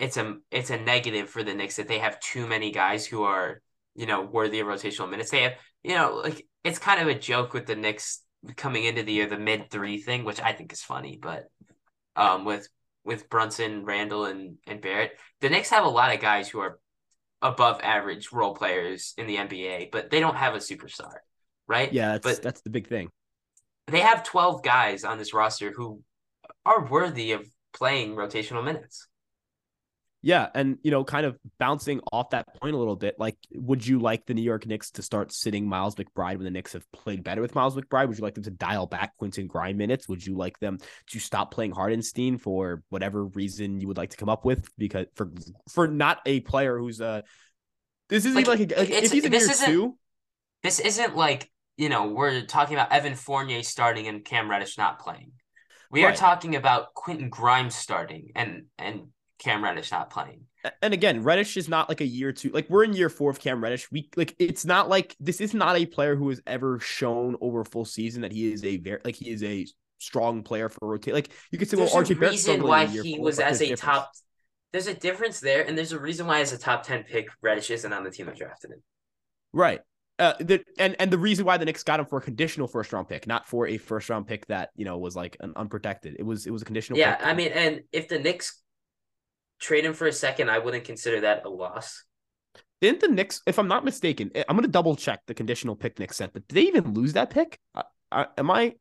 it's a it's a negative for the Knicks that they have too many guys who are you know, worthy of rotational minutes. They have, you know, like it's kind of a joke with the Knicks coming into the year, the mid three thing, which I think is funny, but um with with Brunson, Randle, and and Barrett, the Knicks have a lot of guys who are above average role players in the NBA, but they don't have a superstar, right? Yeah, that's, but that's the big thing. They have twelve guys on this roster who are worthy of playing rotational minutes. Yeah, and you know, kind of bouncing off that point a little bit, like, would you like the New York Knicks to start sitting Miles McBride when the Knicks have played better with Miles McBride? Would you like them to dial back Quentin Grimes minutes? Would you like them to stop playing Hartenstein for whatever reason you would like to come up with? Because for for not a player who's a this isn't like, like, a, like if he's in this isn't, two. This isn't like you know we're talking about Evan Fournier starting and Cam Reddish not playing. We right. are talking about Quentin Grimes starting and and Cam Reddish not playing. And again, Reddish is not like a year two. Like we're in year four of Cam Reddish. We like it's not like this is not a player who has ever shown over a full season that he is a very like he is a strong player for rotate. Like you could say, there's well, RJ Barrett's reason why he four, was as a difference. top. There's a difference there, and there's a reason why as a top ten pick, Reddish isn't on the team that drafted him. Right. Uh, the, and and the reason why the Knicks got him for a conditional first round pick, not for a first round pick that you know was like an unprotected. It was it was a conditional. Yeah, I mean, and if the Knicks trade him for a second, I wouldn't consider that a loss. Didn't the Knicks, if I'm not mistaken, eh, I'm going to double check the conditional pick Knicks sent, but did they even lose that pick? I, I, am I, am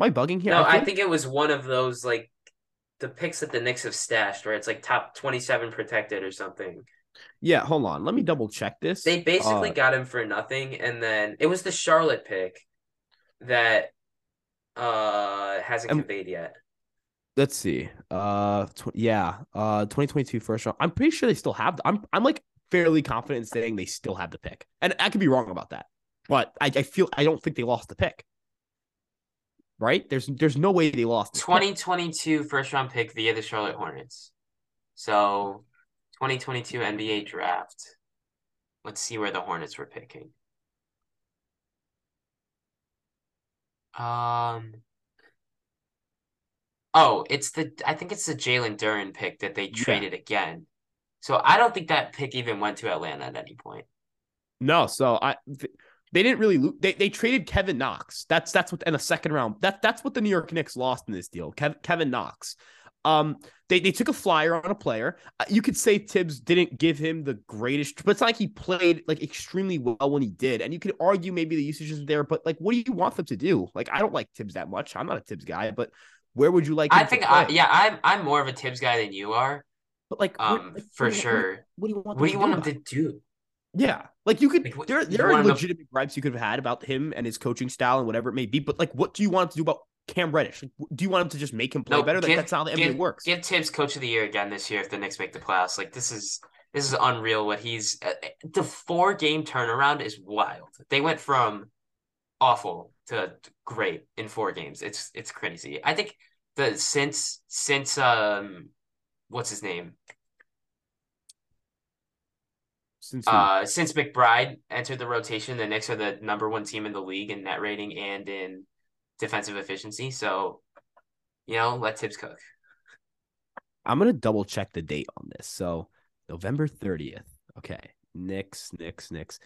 I bugging here? No, I think... I think it was one of those like the picks that the Knicks have stashed, where it's like top 27 protected or something. Yeah, hold on. Let me double check this. They basically uh, got him for nothing, and then it was the Charlotte pick that uh hasn't conveyed yet let's see. Uh, tw- yeah. Uh, 2022 first round. I'm pretty sure they still have. The, I'm I'm like fairly confident in saying they still have the pick, and I could be wrong about that, but I, I feel I don't think they lost the pick. Right? There's there's no way they lost. 2022 pick. first round pick via the Charlotte Hornets. So, 2022 NBA draft. Let's see where the Hornets were picking. Um, Oh, it's the I think it's the Jalen Duren pick that they traded yeah. again. So I don't think that pick even went to Atlanta at any point. No, so I they didn't really lo- they they traded Kevin Knox. That's that's what in a second round. That that's what the New York Knicks lost in this deal. Kev, Kevin Knox. Um, they they took a flyer on a player. Uh, you could say Thibs didn't give him the greatest, but it's not like he played like extremely well when he did. And you could argue maybe the usage isn't there, but like, what do you want them to do? Like, I don't like Thibs that much. I'm not a Thibs guy, but where would you like? I think, I, yeah, I'm I'm more of a Thibs guy than you are. But like, um, what, for sure. What, do you want? What do you want him to do? Yeah, like you could. Like, there, there are legitimate to... gripes you could have had about him and his coaching style and whatever it may be. But like, what do you want him to do about Cam Reddish? Like, do you want him to just make him play no, better? Give, that's how the give, NBA works. Give Thibs Coach of the Year again this year if the Knicks make the playoffs. Like this is this is unreal. What he's uh, the four game turnaround is wild. They went from awful to great in four games. It's it's crazy. I think the since since um what's his name? Since uh since McBride entered the rotation, the Knicks are the number one team in the league in net rating and in defensive efficiency. So, you know, let Thibs cook. I'm gonna double check the date on this. So November 30th. Okay. Knicks, Knicks, Knicks.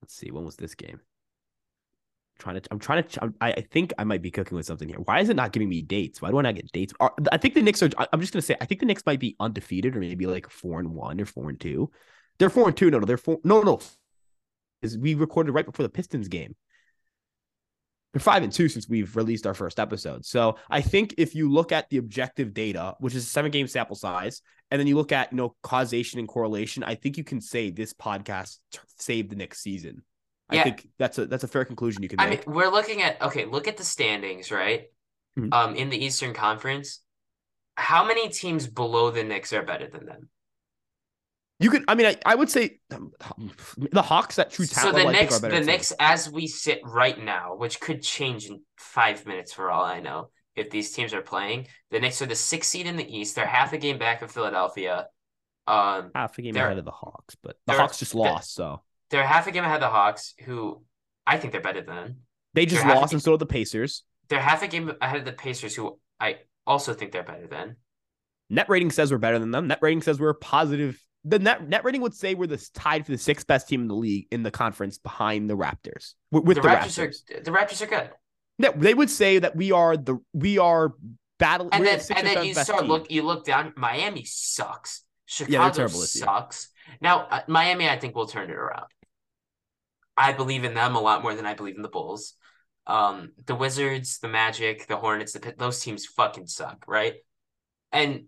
Let's see. When was this game? I'm trying to. I'm trying to. I I think I might be cooking with something here. Why is it not giving me dates? Why do I not get dates? Are- I think the Knicks are. I'm just gonna say. I think the Knicks might be undefeated or maybe like four and one or four and two. They're four and two. No, no, they're four. No, no. Is we recorded right before the Pistons game. They're five and two since we've released our first episode. So I think if you look at the objective data, which is a seven game sample size, and then you look at you know causation and correlation, I think you can say this podcast t- saved the Knicks season. Yeah. I think that's a that's a fair conclusion you can I mean, make. we're looking at okay, look at the standings, right? Mhm. Um, in the Eastern Conference, how many teams below the Knicks are better than them? You could, I mean, I, I would say um, the Hawks at true talent. So the level, I think Knicks, are better. the team. Knicks, as we sit right now, which could change in five minutes for all I know, if these teams are playing, the Knicks are the sixth seed in the East. They're half a game back of Philadelphia. Um, half a game ahead of the Hawks, but the Hawks just lost, so they're half a game ahead of the Hawks, who I think they're better than. they just They're lost, and so did the Pacers. They're half a game ahead of the Pacers, who I also think they're better than. Net rating says we're better than them. Net rating says we're positive. The net net rating would say we're tied for the sixth best team in the league in the conference behind the Raptors. With, with the, the, Raptors, Raptors, are the Raptors are good. Yeah, they would say that we are the we are battle. And then the and then you start team. look you look down. Miami sucks. Chicago terrible sucks. Now uh, Miami, I think will turn it around. I believe in them a lot more than I believe in the Bulls. Um, the Wizards, the Magic, the Hornets, the Pit- those teams fucking suck, right? And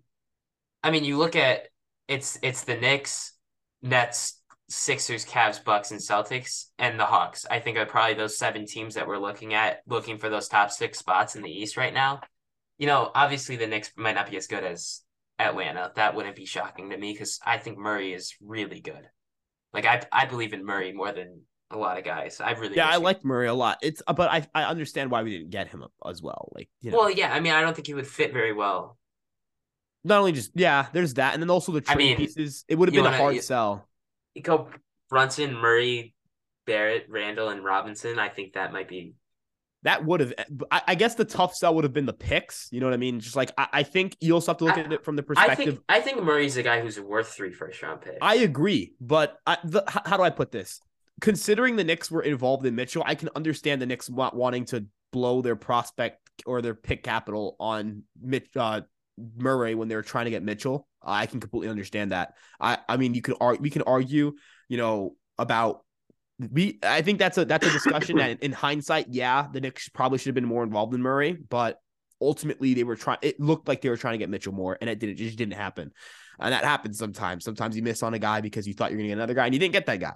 I mean, you look at it's it's the Knicks, Nets, Sixers, Cavs, Bucks, and Celtics, and the Hawks. I think are probably those seven teams that we're looking at, looking for those top six spots in the East right now. You know, obviously the Knicks might not be as good as Atlanta. That wouldn't be shocking to me because I think Murray is really good. Like I I believe in Murray more than a lot of guys. I really Yeah, I like Murray a lot. It's uh, but I I understand why we didn't get him as well. Like you know, Well, yeah, I mean, I don't think he would fit very well. Not only just yeah, there's that, and then also the I trade mean, pieces. It would have been a wanna- hard you- sell. You go Brunson, Murray, Barrett, Randle, and Robinson. I think that might be That would have. I, I guess the tough sell would have been the picks. You know what I mean? Just like I, I think you also have to look I- at it from the I perspective. think I think Murray's a guy who's worth three first round picks. I agree, but I, the, h- how do I put this? Considering the Knicks were involved in Mitchell, I can understand the Knicks not wanting to blow their prospect or their pick capital on Mitch uh, Murray when they were trying to get Mitchell. I can completely understand that. I, I mean, you could argue, we can argue, you know, about we. I think that's a that's a discussion. and in hindsight, yeah, the Knicks probably should have been more involved in Murray, but ultimately they were trying. It looked like they were trying to get Mitchell more, and it didn't. It just didn't happen. And that happens sometimes. Sometimes you miss on a guy because you thought you're going to get another guy and you didn't get that guy.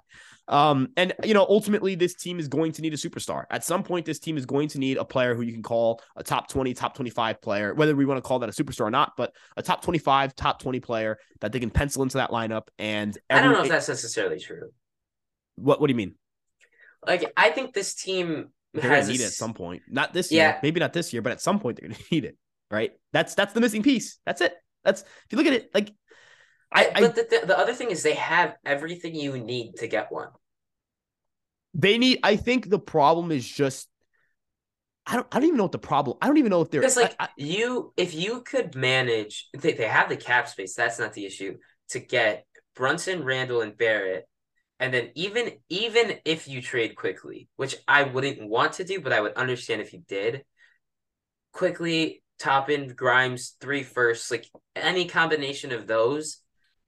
Um, and you know, ultimately, this team is going to need a superstar. At some point, this team is going to need a player who you can call a top 20, top 25 player, whether we want to call that a superstar or not, but a top 25, top 20 player that they can pencil into that lineup. And I don't know if that's necessarily true. what what do you mean? Like I think this team They're gonna has a need it at some point. Not this Yeah. year, maybe not this year, but at some point they're gonna need it. Right? That's that's the missing piece. That's it. That's if you look at it, like I, I- but the, the the other thing is they have everything you need to get one. they need. I think the problem is just. I don't. I don't even know what the problem. I don't even know if they're. Because like I- I- you, if you could manage, they, they have the cap space. That's not the issue. To get Brunson, Randle, and Barrett, and then even even if you trade Quickley, which I wouldn't want to do, but I would understand if you did. Quickley, top Toppin, Grimes, three firsts, like any combination of those,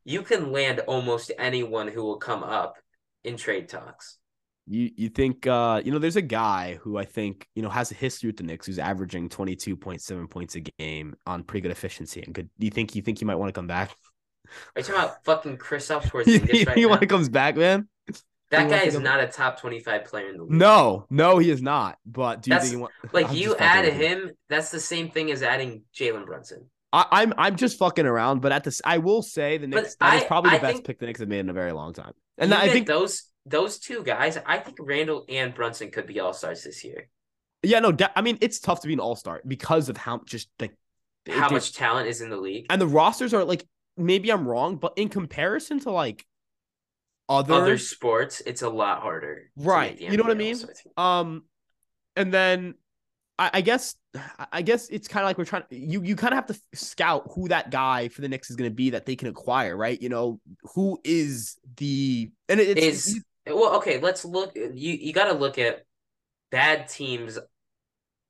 you can land almost anyone who will come up in trade talks. You you think uh you know there's a guy who I think you know has a history with the Knicks who's averaging 22.7 points a game on pretty good efficiency and good. Do you think you think he might want to come back? Are you talking about fucking Chris you Porzingis right now? when comes back, man? That guy is not a top twenty-five player in the league. No, no, he is not. But do you That's- think he want, Like I'm you add him, that's the same thing as adding Jalen Brunson. I, I'm I'm just fucking around, but at this, I will say the But Knicks that is I- probably the I best pick the Knicks have made in a very long time. And I think, those those two guys, I think Randle and Brunson could be all stars this year. yeah, no, I mean it's tough to be an all star because of how just like How much talent is in the league? and the rosters are like maybe I'm wrong, but in comparison to like other, Other sports, it's a lot harder. Right. You know what I mean? Um, and then I, I guess I guess it's kind of like we're trying. You you kind of have to scout who that guy for the Knicks is going to be that they can acquire, right? You know, who is the and it, it's is well okay. Let's look. You you got to look at bad teams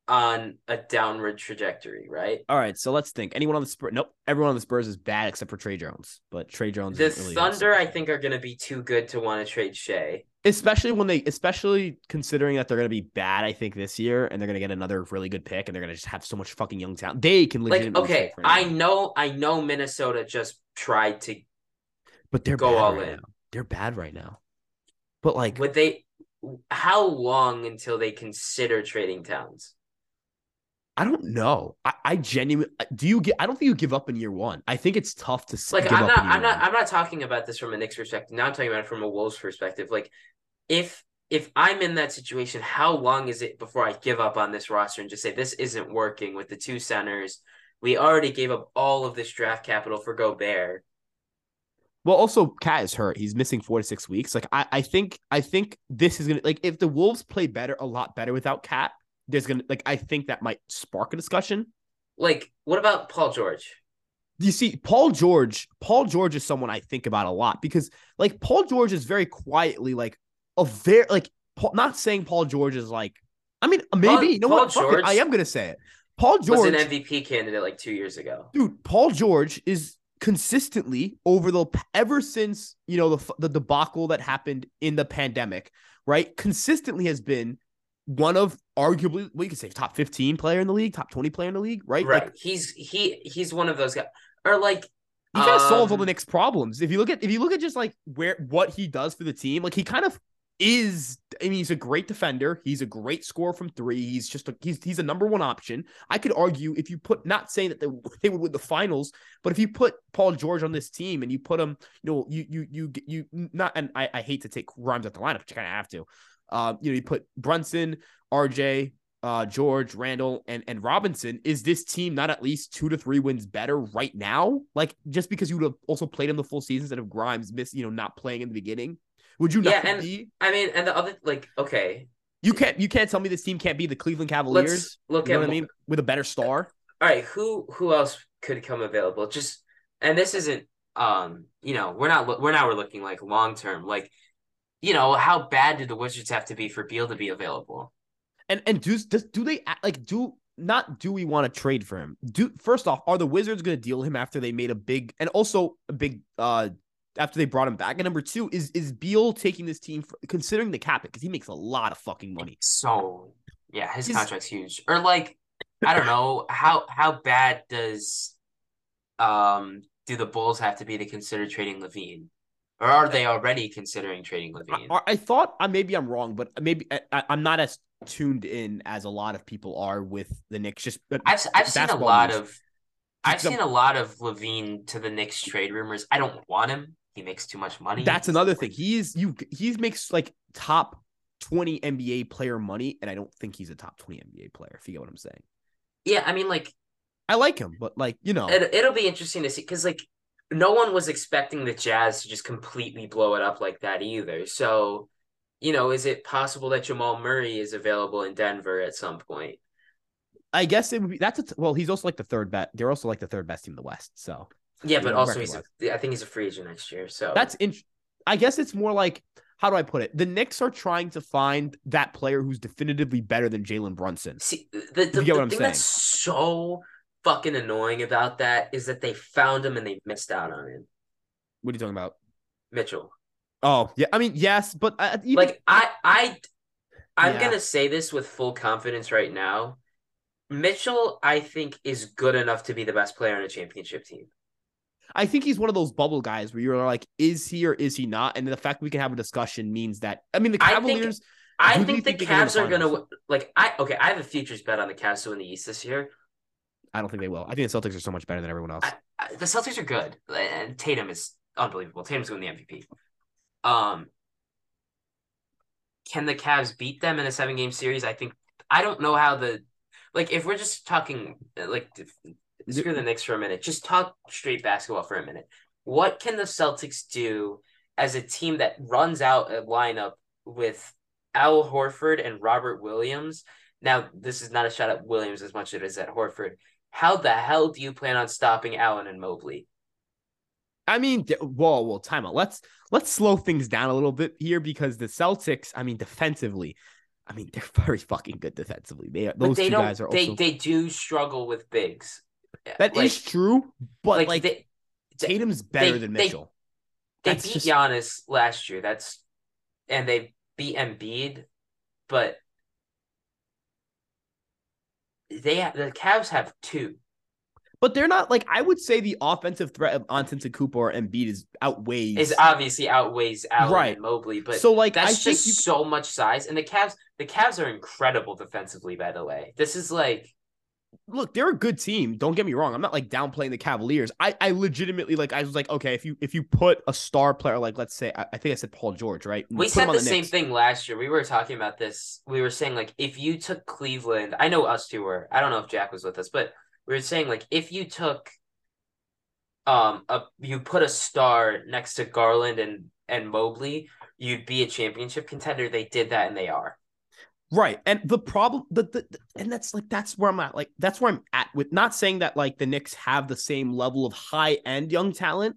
on a downward trajectory, right? All right, so let's think. Anyone on the Spurs? Nope. Everyone on the Spurs is bad except for Tre Jones. But Tre Jones. The really Thunder, I think, are going to be too good to want to trade Shai. Especially when they, especially considering that they're going to be bad, I think this year, and they're going to get another really good pick, and they're going to just have so much fucking young talent. They can live in like okay. I know, I know, Minnesota just tried to, but they're go all right in. Now. They're bad right now. But like, would they? How long until they consider trading Towns? I don't know. I, I genuinely do you get I don't think you give up in year one. I think it's tough to like I'm not I'm not one. I'm not talking about this from a Knicks perspective. Now I'm talking about it from a Wolves perspective. Like if if I'm in that situation, how long is it before I give up on this roster and just say this isn't working with the two centers? We already gave up all of this draft capital for Gobert. Well, also KAT is hurt. He's missing four to six weeks. Like I, I think I think this is gonna like if the Wolves play better a lot better without KAT, there's gonna like I think that might spark a discussion. Like, what about Paul George? You see, Paul George, Paul George is someone I think about a lot because like Paul George is very quietly like a very like not saying Paul George is like I mean maybe Paul, you know Paul what George it, I am gonna say it. Paul George was an MVP candidate like two years ago. Dude, Paul George is consistently over the ever since you know the the debacle that happened in the pandemic, right? Consistently has been one of arguably we could say top 15 player in the league, top 20 player in the league, right? Right. Like, he's he he's one of those guys. Or like he kind of um, solves all the um, Knicks problems. If you look at if you look at just like where what he does for the team, like he kind of is I mean he's a great defender. He's a great scorer from three. He's just a, he's he's a number one option. I could argue if you put not saying that they, they would win the finals, but if you put Paul George on this team and you put him, you know, you you you you not and I, I hate to take Grimes at the lineup, but you kind of have to. Uh, you know, you put Brunson, RJ, uh, George, Randle, and and Robinson. Is this team not at least two to three wins better right now? Like just because you would have also played him the full season instead of Grimes miss, you know, not playing in the beginning. Would you yeah, not and, be? I mean, and the other like, okay, you can't you can't tell me this team can't be the Cleveland Cavaliers. Let's look you know what I mean with a better star. All right, who who else could come available? Just and this isn't um you know we're not we're now we're looking like long term like you know, how bad do the Wizards have to be for Beal to be available? And and do does do they like do not do we want to trade for him? Do first off, are the Wizards going to deal him after they made a big and also a big uh after they brought him back? And number two is is Beal taking this team for, considering the cap because he makes a lot of fucking money. So yeah, his contract's huge. Or like I don't know how how bad does um do the Bulls have to be to consider trading LaVine? Or are they already considering trading LaVine? I, I thought uh, maybe I'm wrong, but maybe I, am not as tuned in as a lot of people are with the Knicks. Just uh, I've I've seen a lot news. of I've seen a lot of LaVine to the Knicks trade rumors. I don't want him. He makes too much money. That's another thing. He's you. He makes like top twenty NBA player money, and I don't think he's a top twenty NBA player. If you get what I'm saying. Yeah, I mean, like I like him, but like you know, it, it'll be interesting to see because like no one was expecting the Jazz to just completely blow it up like that either. So, you know, is it possible that Jamal Murray is available in Denver at some point? I guess it would be that's a t- well, he's also like the third best. They're also like the third best team in the West. So yeah, but also he's a, I think he's a free agent next year. So that's in. I guess it's more like how do I put it? The Knicks are trying to find that player who's definitively better than Jalen Brunson. See, the, the, the thing saying? that's so fucking annoying about that is that they found him and they missed out on him. What are you talking about? Mitchell. Oh yeah, I mean yes, but uh, even... like I I I'm yeah. gonna say this with full confidence right now. Mitchell, I think, is good enough to be the best player on a championship team. I think he's one of those bubble guys where you're like, is he or is he not? And the fact we can have a discussion means that I mean the Cavaliers. I think, I think the think Cavs are gonna like I okay. I have a futures bet on the Cavs to win the East this year. I don't think they will. I think the Celtics are so much better than everyone else. I, I, the Celtics are good, and Tatum is unbelievable. Tatum's winning the MVP. Um, can the Cavs beat them in a seven game series? I think I don't know how the like if we're just talking like screw the Knicks for a minute, just talk straight basketball for a minute. What can the Celtics do as a team that runs out a lineup with Al Horford and Robert Williams Now, this is not a shot at Williams as much as it is at Horford. How the hell do you plan on stopping Allen and Mobley? I mean, whoa, whoa, time out. Let's let's slow things down a little bit here because the Celtics, I mean, defensively, I mean, they're very fucking good defensively. They those they two guys are they also they do struggle with bigs. That like, is true, but like, like they, Tatum's better they- than Mitchell. they That's beat just- Giannis last year. That's and they beat Embiid, but they ha- the Cavs have two. But they're not like I would say the offensive threat of Antetokounmpo or Embiid is outweighs. Is obviously outweighs Allen Right. and Mobley, but so like I that's think just you, so much size. And the Cavs, the Cavs are incredible defensively. By the way, this is like look, they're a good team. Don't get me wrong. I'm not like downplaying the Cavaliers. I, I legitimately like I was like, okay, if you if you put a star player like let's say I, I think I said Paul George, right? we Put said on the, same thing last year. We were talking about this. We were saying like if you took Cleveland, I know us two were. I don't know if Jack was with us, but we were saying like if you took um a you put a star next to Garland and and Mobley, you'd be a championship contender. They did that and they are. Right. And the problem the, the, the- and that's like that's where I'm at. Like that's where I'm at with not saying that like the Knicks have the same level of high end young talent.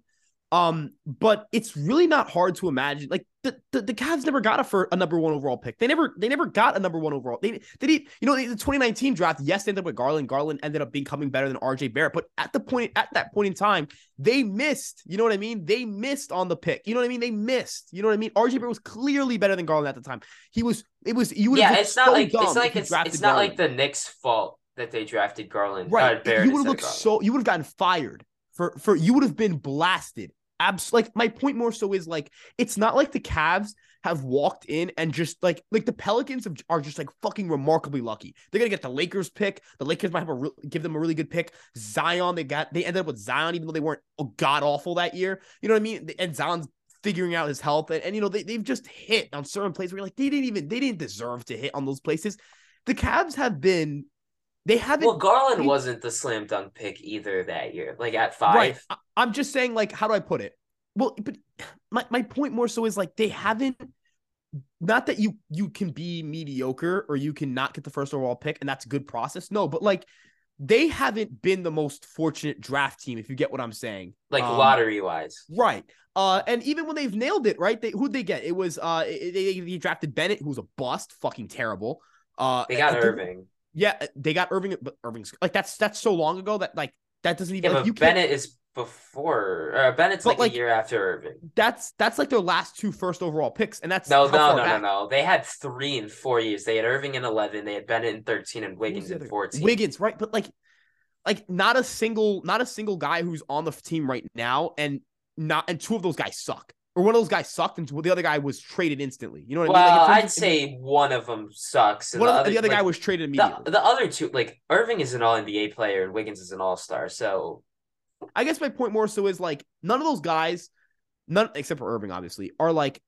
Um, but it's really not hard to imagine. Like the, the, the Cavs never got a for a number one overall pick. They never they never got a number one overall. They they did you know the 2019 draft. Yes, they ended up with Garland. Garland ended up becoming better than RJ Barrett. But at the point at that point in time, they missed. You know what I mean? They missed on the pick. You know what I mean? They missed. You know what I mean? RJ Barrett was clearly better than Garland at the time. He was. It was. You would. Yeah, have it's not so like it's not like it's it's not like the Knicks' fault that they drafted Garland. right. Uh, Barrett you would have looked so. You would have gotten fired for for. You would have been blasted. Abs. Like my point more so is like it's not like the Cavs have walked in and just like like the Pelicans have, are just like fucking remarkably lucky. They're gonna get the Lakers pick. The Lakers might have a re- give them a really good pick. Zion, they got they ended up with Zion even though they weren't oh, god awful that year. You know what I mean? And Zion's figuring out his health and, and you know they they've just hit on certain places where like they didn't even they didn't deserve to hit on those places. The Cavs have been they haven't Well, Garland wasn't the slam dunk pick either that year. Like at five, Right. I'm just saying, like, how do I put it? Well, but my, my point more so is like they haven't not that you you can be mediocre or you can not get the first overall pick and that's a good process. No, but like they haven't been the most fortunate draft team, if you get what I'm saying. like Um, lottery wise. Right. Uh, and even when they've nailed it, right? They who'd they get? It was uh they, they, drafted Bennett, who was a bust, fucking terrible. Uh They got Irving. Yeah, they got Irving, but Irving's like that's that's so long ago that like that doesn't even Yeah, like, but you Bennett is before. Uh, Bennett's like, like- a year after Irving. that's that's like their last two first overall picks, and that's No, no, no, no, no. They had three in four years. They had Irving in eleven. They had Bennett in thirteen, and Wiggins in fourteen. Wiggins, right? But like, like not a single, not a single guy who's on the team right now, and not and two of those guys suck, or one of those guys sucked, and the other guy was traded instantly. You know what I mean? Well, Like, I'd of- say one of them sucks. and the the, other, the other guy like, was traded the, immediately. the other two. Like Irving is an All NBA player, and Wiggins is an All Star. So I guess my point more so is like none of those guys, none except for Irving, obviously, are like.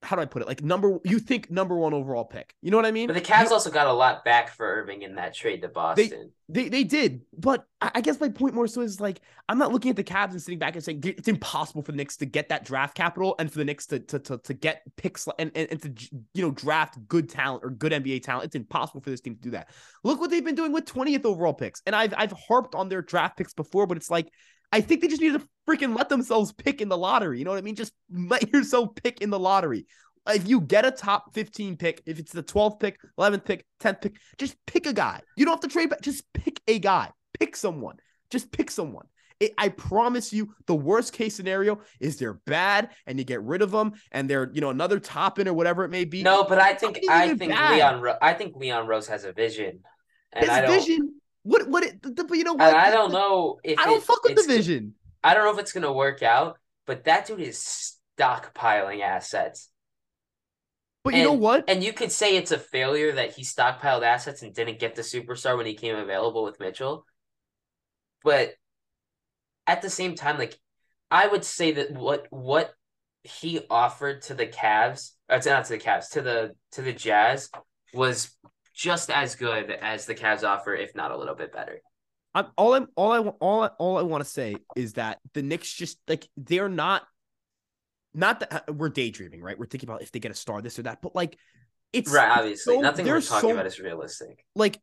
How do I put it? Like number, you think number one overall pick. You know what I mean? But the Cavs You- also got a lot back for Irving in that trade to Boston. They they did, but I, I guess my point more so is like I'm not looking at the Cavs and sitting back and saying it's impossible for the Knicks to get that draft capital and for the Knicks to to to, to get picks and, and and to you know draft good talent or good NBA talent. It's impossible for this team to do that. Look what they've been doing with 20th overall picks, and I've I've harped on their draft picks before, but it's like I think they just need to freaking let themselves pick in the lottery. You know what I mean? Just let yourself pick in the lottery. If you get a top 15 pick, if it's the 12th pick, 11th pick, 10th pick, just pick a guy. You don't have to trade back. Just pick a guy. Pick someone. Just pick someone. It, I promise you, the worst case scenario is they're bad and you get rid of them and they're, you know, another top in or whatever it may be. No, but I think I think bad. Leon I think Leon Rose has a vision, and His I don't. vision. What, what, it, but you know what? And I don't know if I don't it- fuck with the vision. I don't know if it's gonna work out, but that dude is stockpiling assets. But you know what? And you could say it's a failure that he stockpiled assets and didn't get the superstar when he came available with Mitchell. But at the same time, like I would say that what what he offered to the Cavs, or to, not to the Cavs, to the to the Jazz was just as good as the Cavs offer, if not a little bit better. I'm all I'm all I all I, all I want to say is that the Knicks just like they're not not that uh, we're daydreaming, right? We're thinking about if they get a star, this or that, but like it's right. Obviously, so- nothing we're talking so- about is realistic. like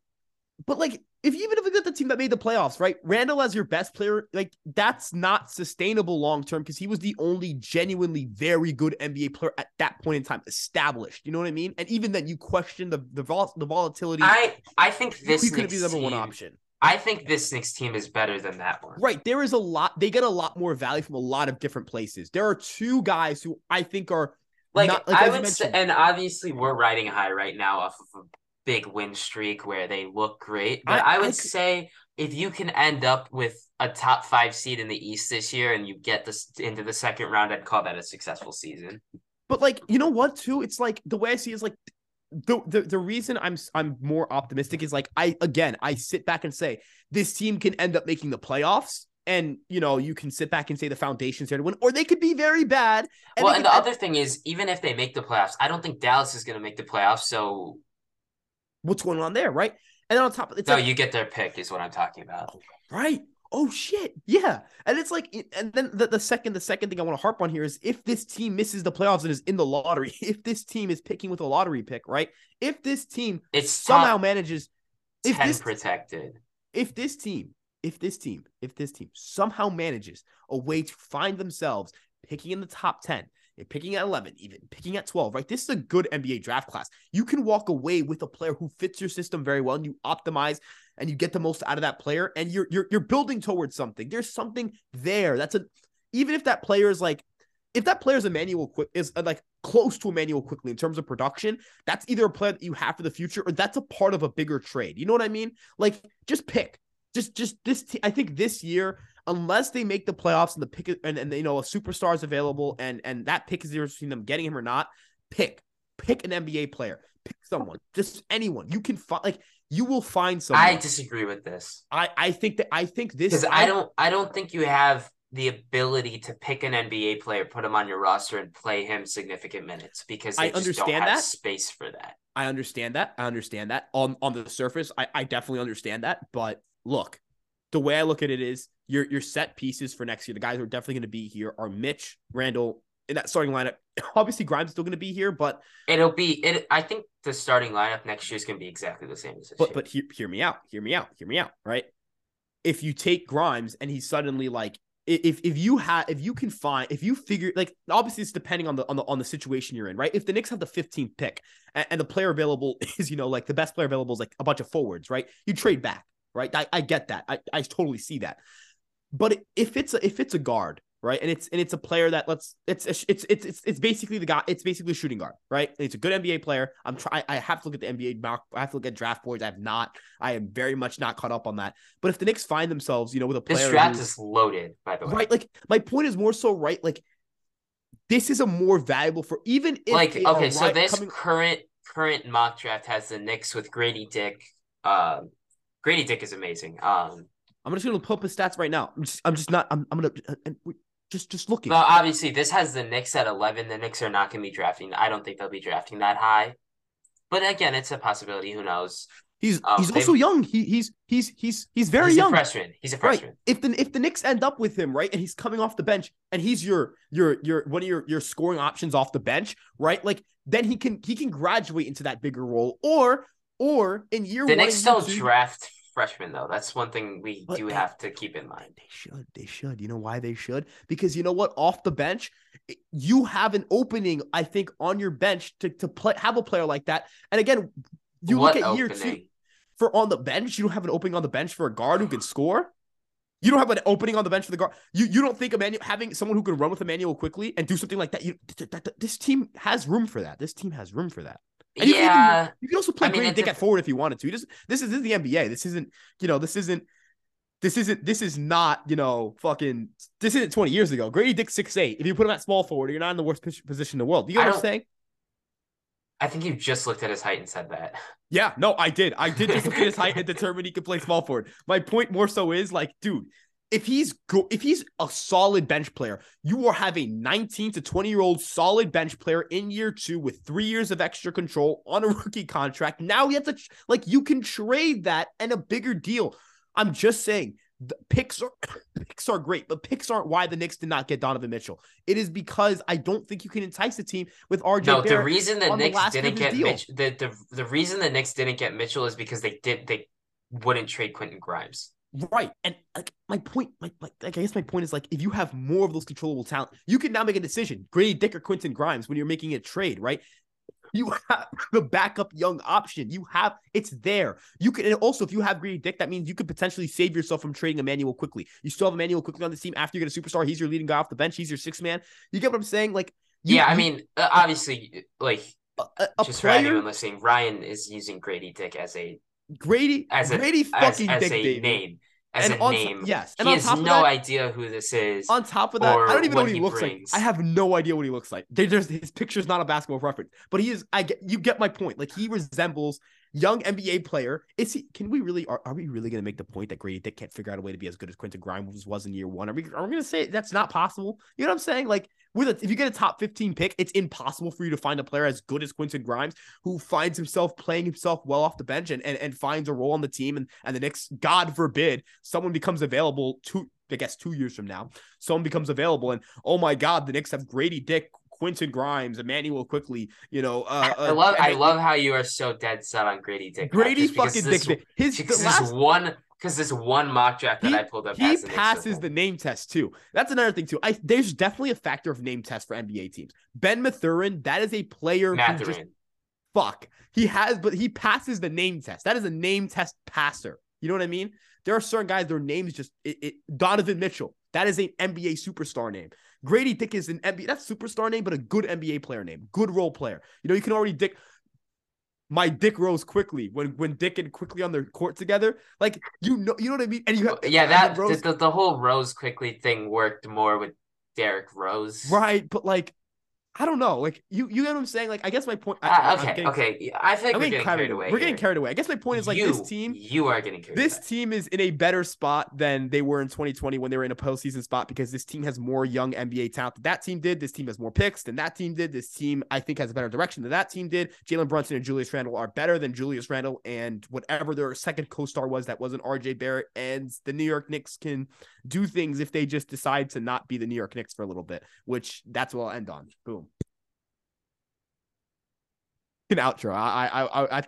but like if even if we get the team that made the playoffs, right? Randle as your best player, like that's not sustainable long term because he was the only genuinely very good NBA player at that point in time, established. You know what I mean? And even then, you question the the, vol- the volatility. I I think this he couldn't be the number one team- option, I think this Knicks team is better than that one. right? There is a lot. They get a lot more value from a lot of different places. There are two guys who I think are Like, not- like, I would say, and obviously we're riding high right now off of a big win streak where they look great. But I- I, would I say if you can end up with a top five seed in the East this year and you get this into the second round, I'd call that a successful season. But like, you know what? Too, it's like the way I see it is like the the the reason I'm I'm more optimistic is like I again I sit back and say this team can end up making the playoffs, and you know you can sit back and say the foundation's there to win, or they could be very bad. well, and could the other thing is, even if they make the playoffs, I don't think Dallas is going to make the playoffs. So, what's going on there, right? And then on top of it's no, like, you get their pick, is what I'm talking about. right. Oh shit, yeah. And it's like, and then the, the second the second thing I want to harp on here is if this team misses the playoffs and is in the lottery, if this team is picking with a lottery pick, right? If this team It's somehow manages, if 10 this protected. if this team, if this team, if this team somehow manages a way to find themselves picking in the top 10, and picking at 11, even picking at 12, right? This is a good NBA draft class. You can walk away with a player who fits your system very well and you optimize and you get the most out of that player and you're you're you're building towards something. There's something there. That's a even if that player is like if that player is Emmanuel Quickley uh, like close to Emmanuel Quickley in terms of production, that's either a player that you have for the future or that's a part of a bigger trade. You know what I mean? Like just pick. Just just this te- I think this year unless they make the playoffs and the pick and, and you know a superstar is available and and that pick is there between them getting him or not, pick pick an NBA player, pick someone, just anyone you can find. Like you will find someone. I disagree with this. I I think that I think this Because I don't I don't think you have the ability to pick an NBA player, put him on your roster, and play him significant minutes because I understand don't have that. space for that. I understand that. I understand that. On on the surface, I, I definitely understand that. But look, the way I look at it is your your set pieces for next year, the guys who are definitely going to be here are Mitch, Randle, in that starting lineup. Obviously, Grimes is still going to be here, but It'll be it. I think the starting lineup next year is going to be exactly the same as this but year. but hear, hear me out. Hear me out. Hear me out. Right. If you take Grimes and he's suddenly like if if you have if you can find if you figure like obviously it's depending on the on the on the situation you're in right if the Knicks have the 15th pick and, and the player available is you know like the best player available is like a bunch of forwards right you trade back right? I, I get that. I, I totally see that. But if it's a, if it's a guard right and it's and it's a player that let's it's it's it's it's it's basically the guy it's basically a shooting guard right? It's a good NBA player. I'm trying I have to look at the NBA mock I have to look at draft boards. I have not I am very much not caught up on that. But if the Knicks find themselves you know with a player this draft is loaded, by the way. right like my point is more so right like this is a more valuable for even if like okay, so this coming- current current mock draft has the Knicks with Grady Dick. Um, Grady Dick is amazing. Um, I'm just gonna pull up his stats right now I'm just I'm just not I'm, I'm gonna we just just looking well, obviously this has the Knicks at eleven. The Knicks are not going to be drafting. I don't think they'll be drafting that high. But again, it's a possibility. Who knows? he's um, he's also young he he's he's he's he's very He's young a freshman. He's a freshman. Right. If the if the Knicks end up with him, right, and he's coming off the bench, and he's your your your one of your your scoring options off the bench, right? Like then he can he can graduate into that bigger role, or or in year The one, Knicks don't two- draft freshmen though. That's one thing we But do they- have to keep in mind. They should. They should. You know why they should? Because you know what? Off the bench, you have an opening, I think, on your bench to, to play have a player like that. And again, you what look at year two for on the bench, you don't have an opening on the bench for a guard who can score. You don't have an opening on the bench for the guard. You you don't think Emmanuel having someone who can run with Emmanuel Quickley and do something like that. You th- th- th- this team has room for that. This team has room for that. And you can Yeah, You can also play I mean, Grady Dick at forward if you wanted to. You just this is this is the NBA. This isn't you know this isn't this isn't this is not you know fucking this isn't 20 years ago. Grady Dick six eight. If you put him at small forward, you're not in the worst position in the world. You know I what I'm saying? I think you just looked at his height and said that. Yeah, no, I did. I did just look at his height and determine he could play small forward. My point more so is like, dude, if he's go- if he's a solid bench player, you will have a 19 to 20 year old solid bench player in year two with three years of extra control on a rookie contract. Now you have to tr- like you can trade that and a bigger deal. I'm just saying the picks are picks are great, but picks aren't why the Knicks did not get Donovan Mitchell. It is because I don't think you can entice the team with RJ. No, Barrett the reason the on the Knicks didn't year of his get. Mitch, the, the the reason the Knicks didn't get Mitchell is because they did they wouldn't trade Quentin Grimes. Right. And like my point, my, my like I guess my point is like if you have more of those controllable talent, you can now make a decision. Grady Dick or Quentin Grimes when you're making a trade, right? You have the backup young option. You have it's there. You can and also if you have Grady Dick, that means you could potentially save yourself from trading Emmanuel Quickley. You still have Emmanuel Quickley on the team after you get a superstar. He's your leading guy off the bench. He's your sixth man. You get what I'm saying? Like you, yeah, I mean, uh, obviously, like a, a- just for anyone player listening, Ryan is using Grady Dick as a Grady as a Grady fucking as Dick a name as And a on- name. yes, and he on has no that- idea who this is. On top of that, I don't even know what he, he looks brings. like. I have no idea what he looks like. They just his picture's not a basketball reference, but he is. I get you get my point. Like he resembles young NBA player. Is he? Can we really? Are, are we really going to make the point that Grady Dick can't figure out a way to be as good as Quentin Grimes was in year one? Are we? Are we going to say that's not possible? You know what I'm saying? Like with a, if you get a top 15 pick, it's impossible for you to find a player as good as Quentin Grimes who finds himself playing himself well off the bench and and, and finds a role on the team. And and the next, God forbid, someone becomes available to I guess two years from now, someone becomes available, and oh my God, the Knicks have Grady Dick, Quentin Grimes, Emmanuel Quickley. You know, uh, I uh, love I love how you are so dead set on Grady Dick. Grady fucking this, Dick. His this last one because this one mock draft that He- I pulled up he passes the name test too. That's another thing too. I there's definitely a factor of name test for NBA teams. Ben Mathurin, that is a player who just Mathurin. fuck. He has, but he passes the name test. That is a name test passer. You know what I mean? There are certain guys, their names just it, it Donovan Mitchell. That is an NBA superstar name. Grady Dick is an NBA that's superstar name, but a good NBA player name, good role player. You know, you can already Dick. My Dick rose quickly when when Dick and Quickley on their court together. Like you know, you know what I mean. And you have Yeah, that Rose- the, the, the whole Rose Quickley thing worked more with Derrick Rose. right, but like I don't know. Like you, you know what I'm saying? Like I guess my point. I, ah, I'm okay, getting- okay. I like I'm we're getting getting carried away. We're getting carried away. I guess my point is like you, this team. You are getting carried This away. team is in a better spot than they were in 2020 when they were in a postseason spot because this team has more young NBA talent than that team did. This team has more picks than that team did. This team, I think, has a better direction than that team did. Jalen Brunson and Julius Randle are better than Julius Randle and whatever their second co-star was that wasn't RJ Barrett. And the New York Knicks can do things if they just decide to not be the New York Knicks for a little bit, which that's what I'll end on. Boom. An outro. I I I I,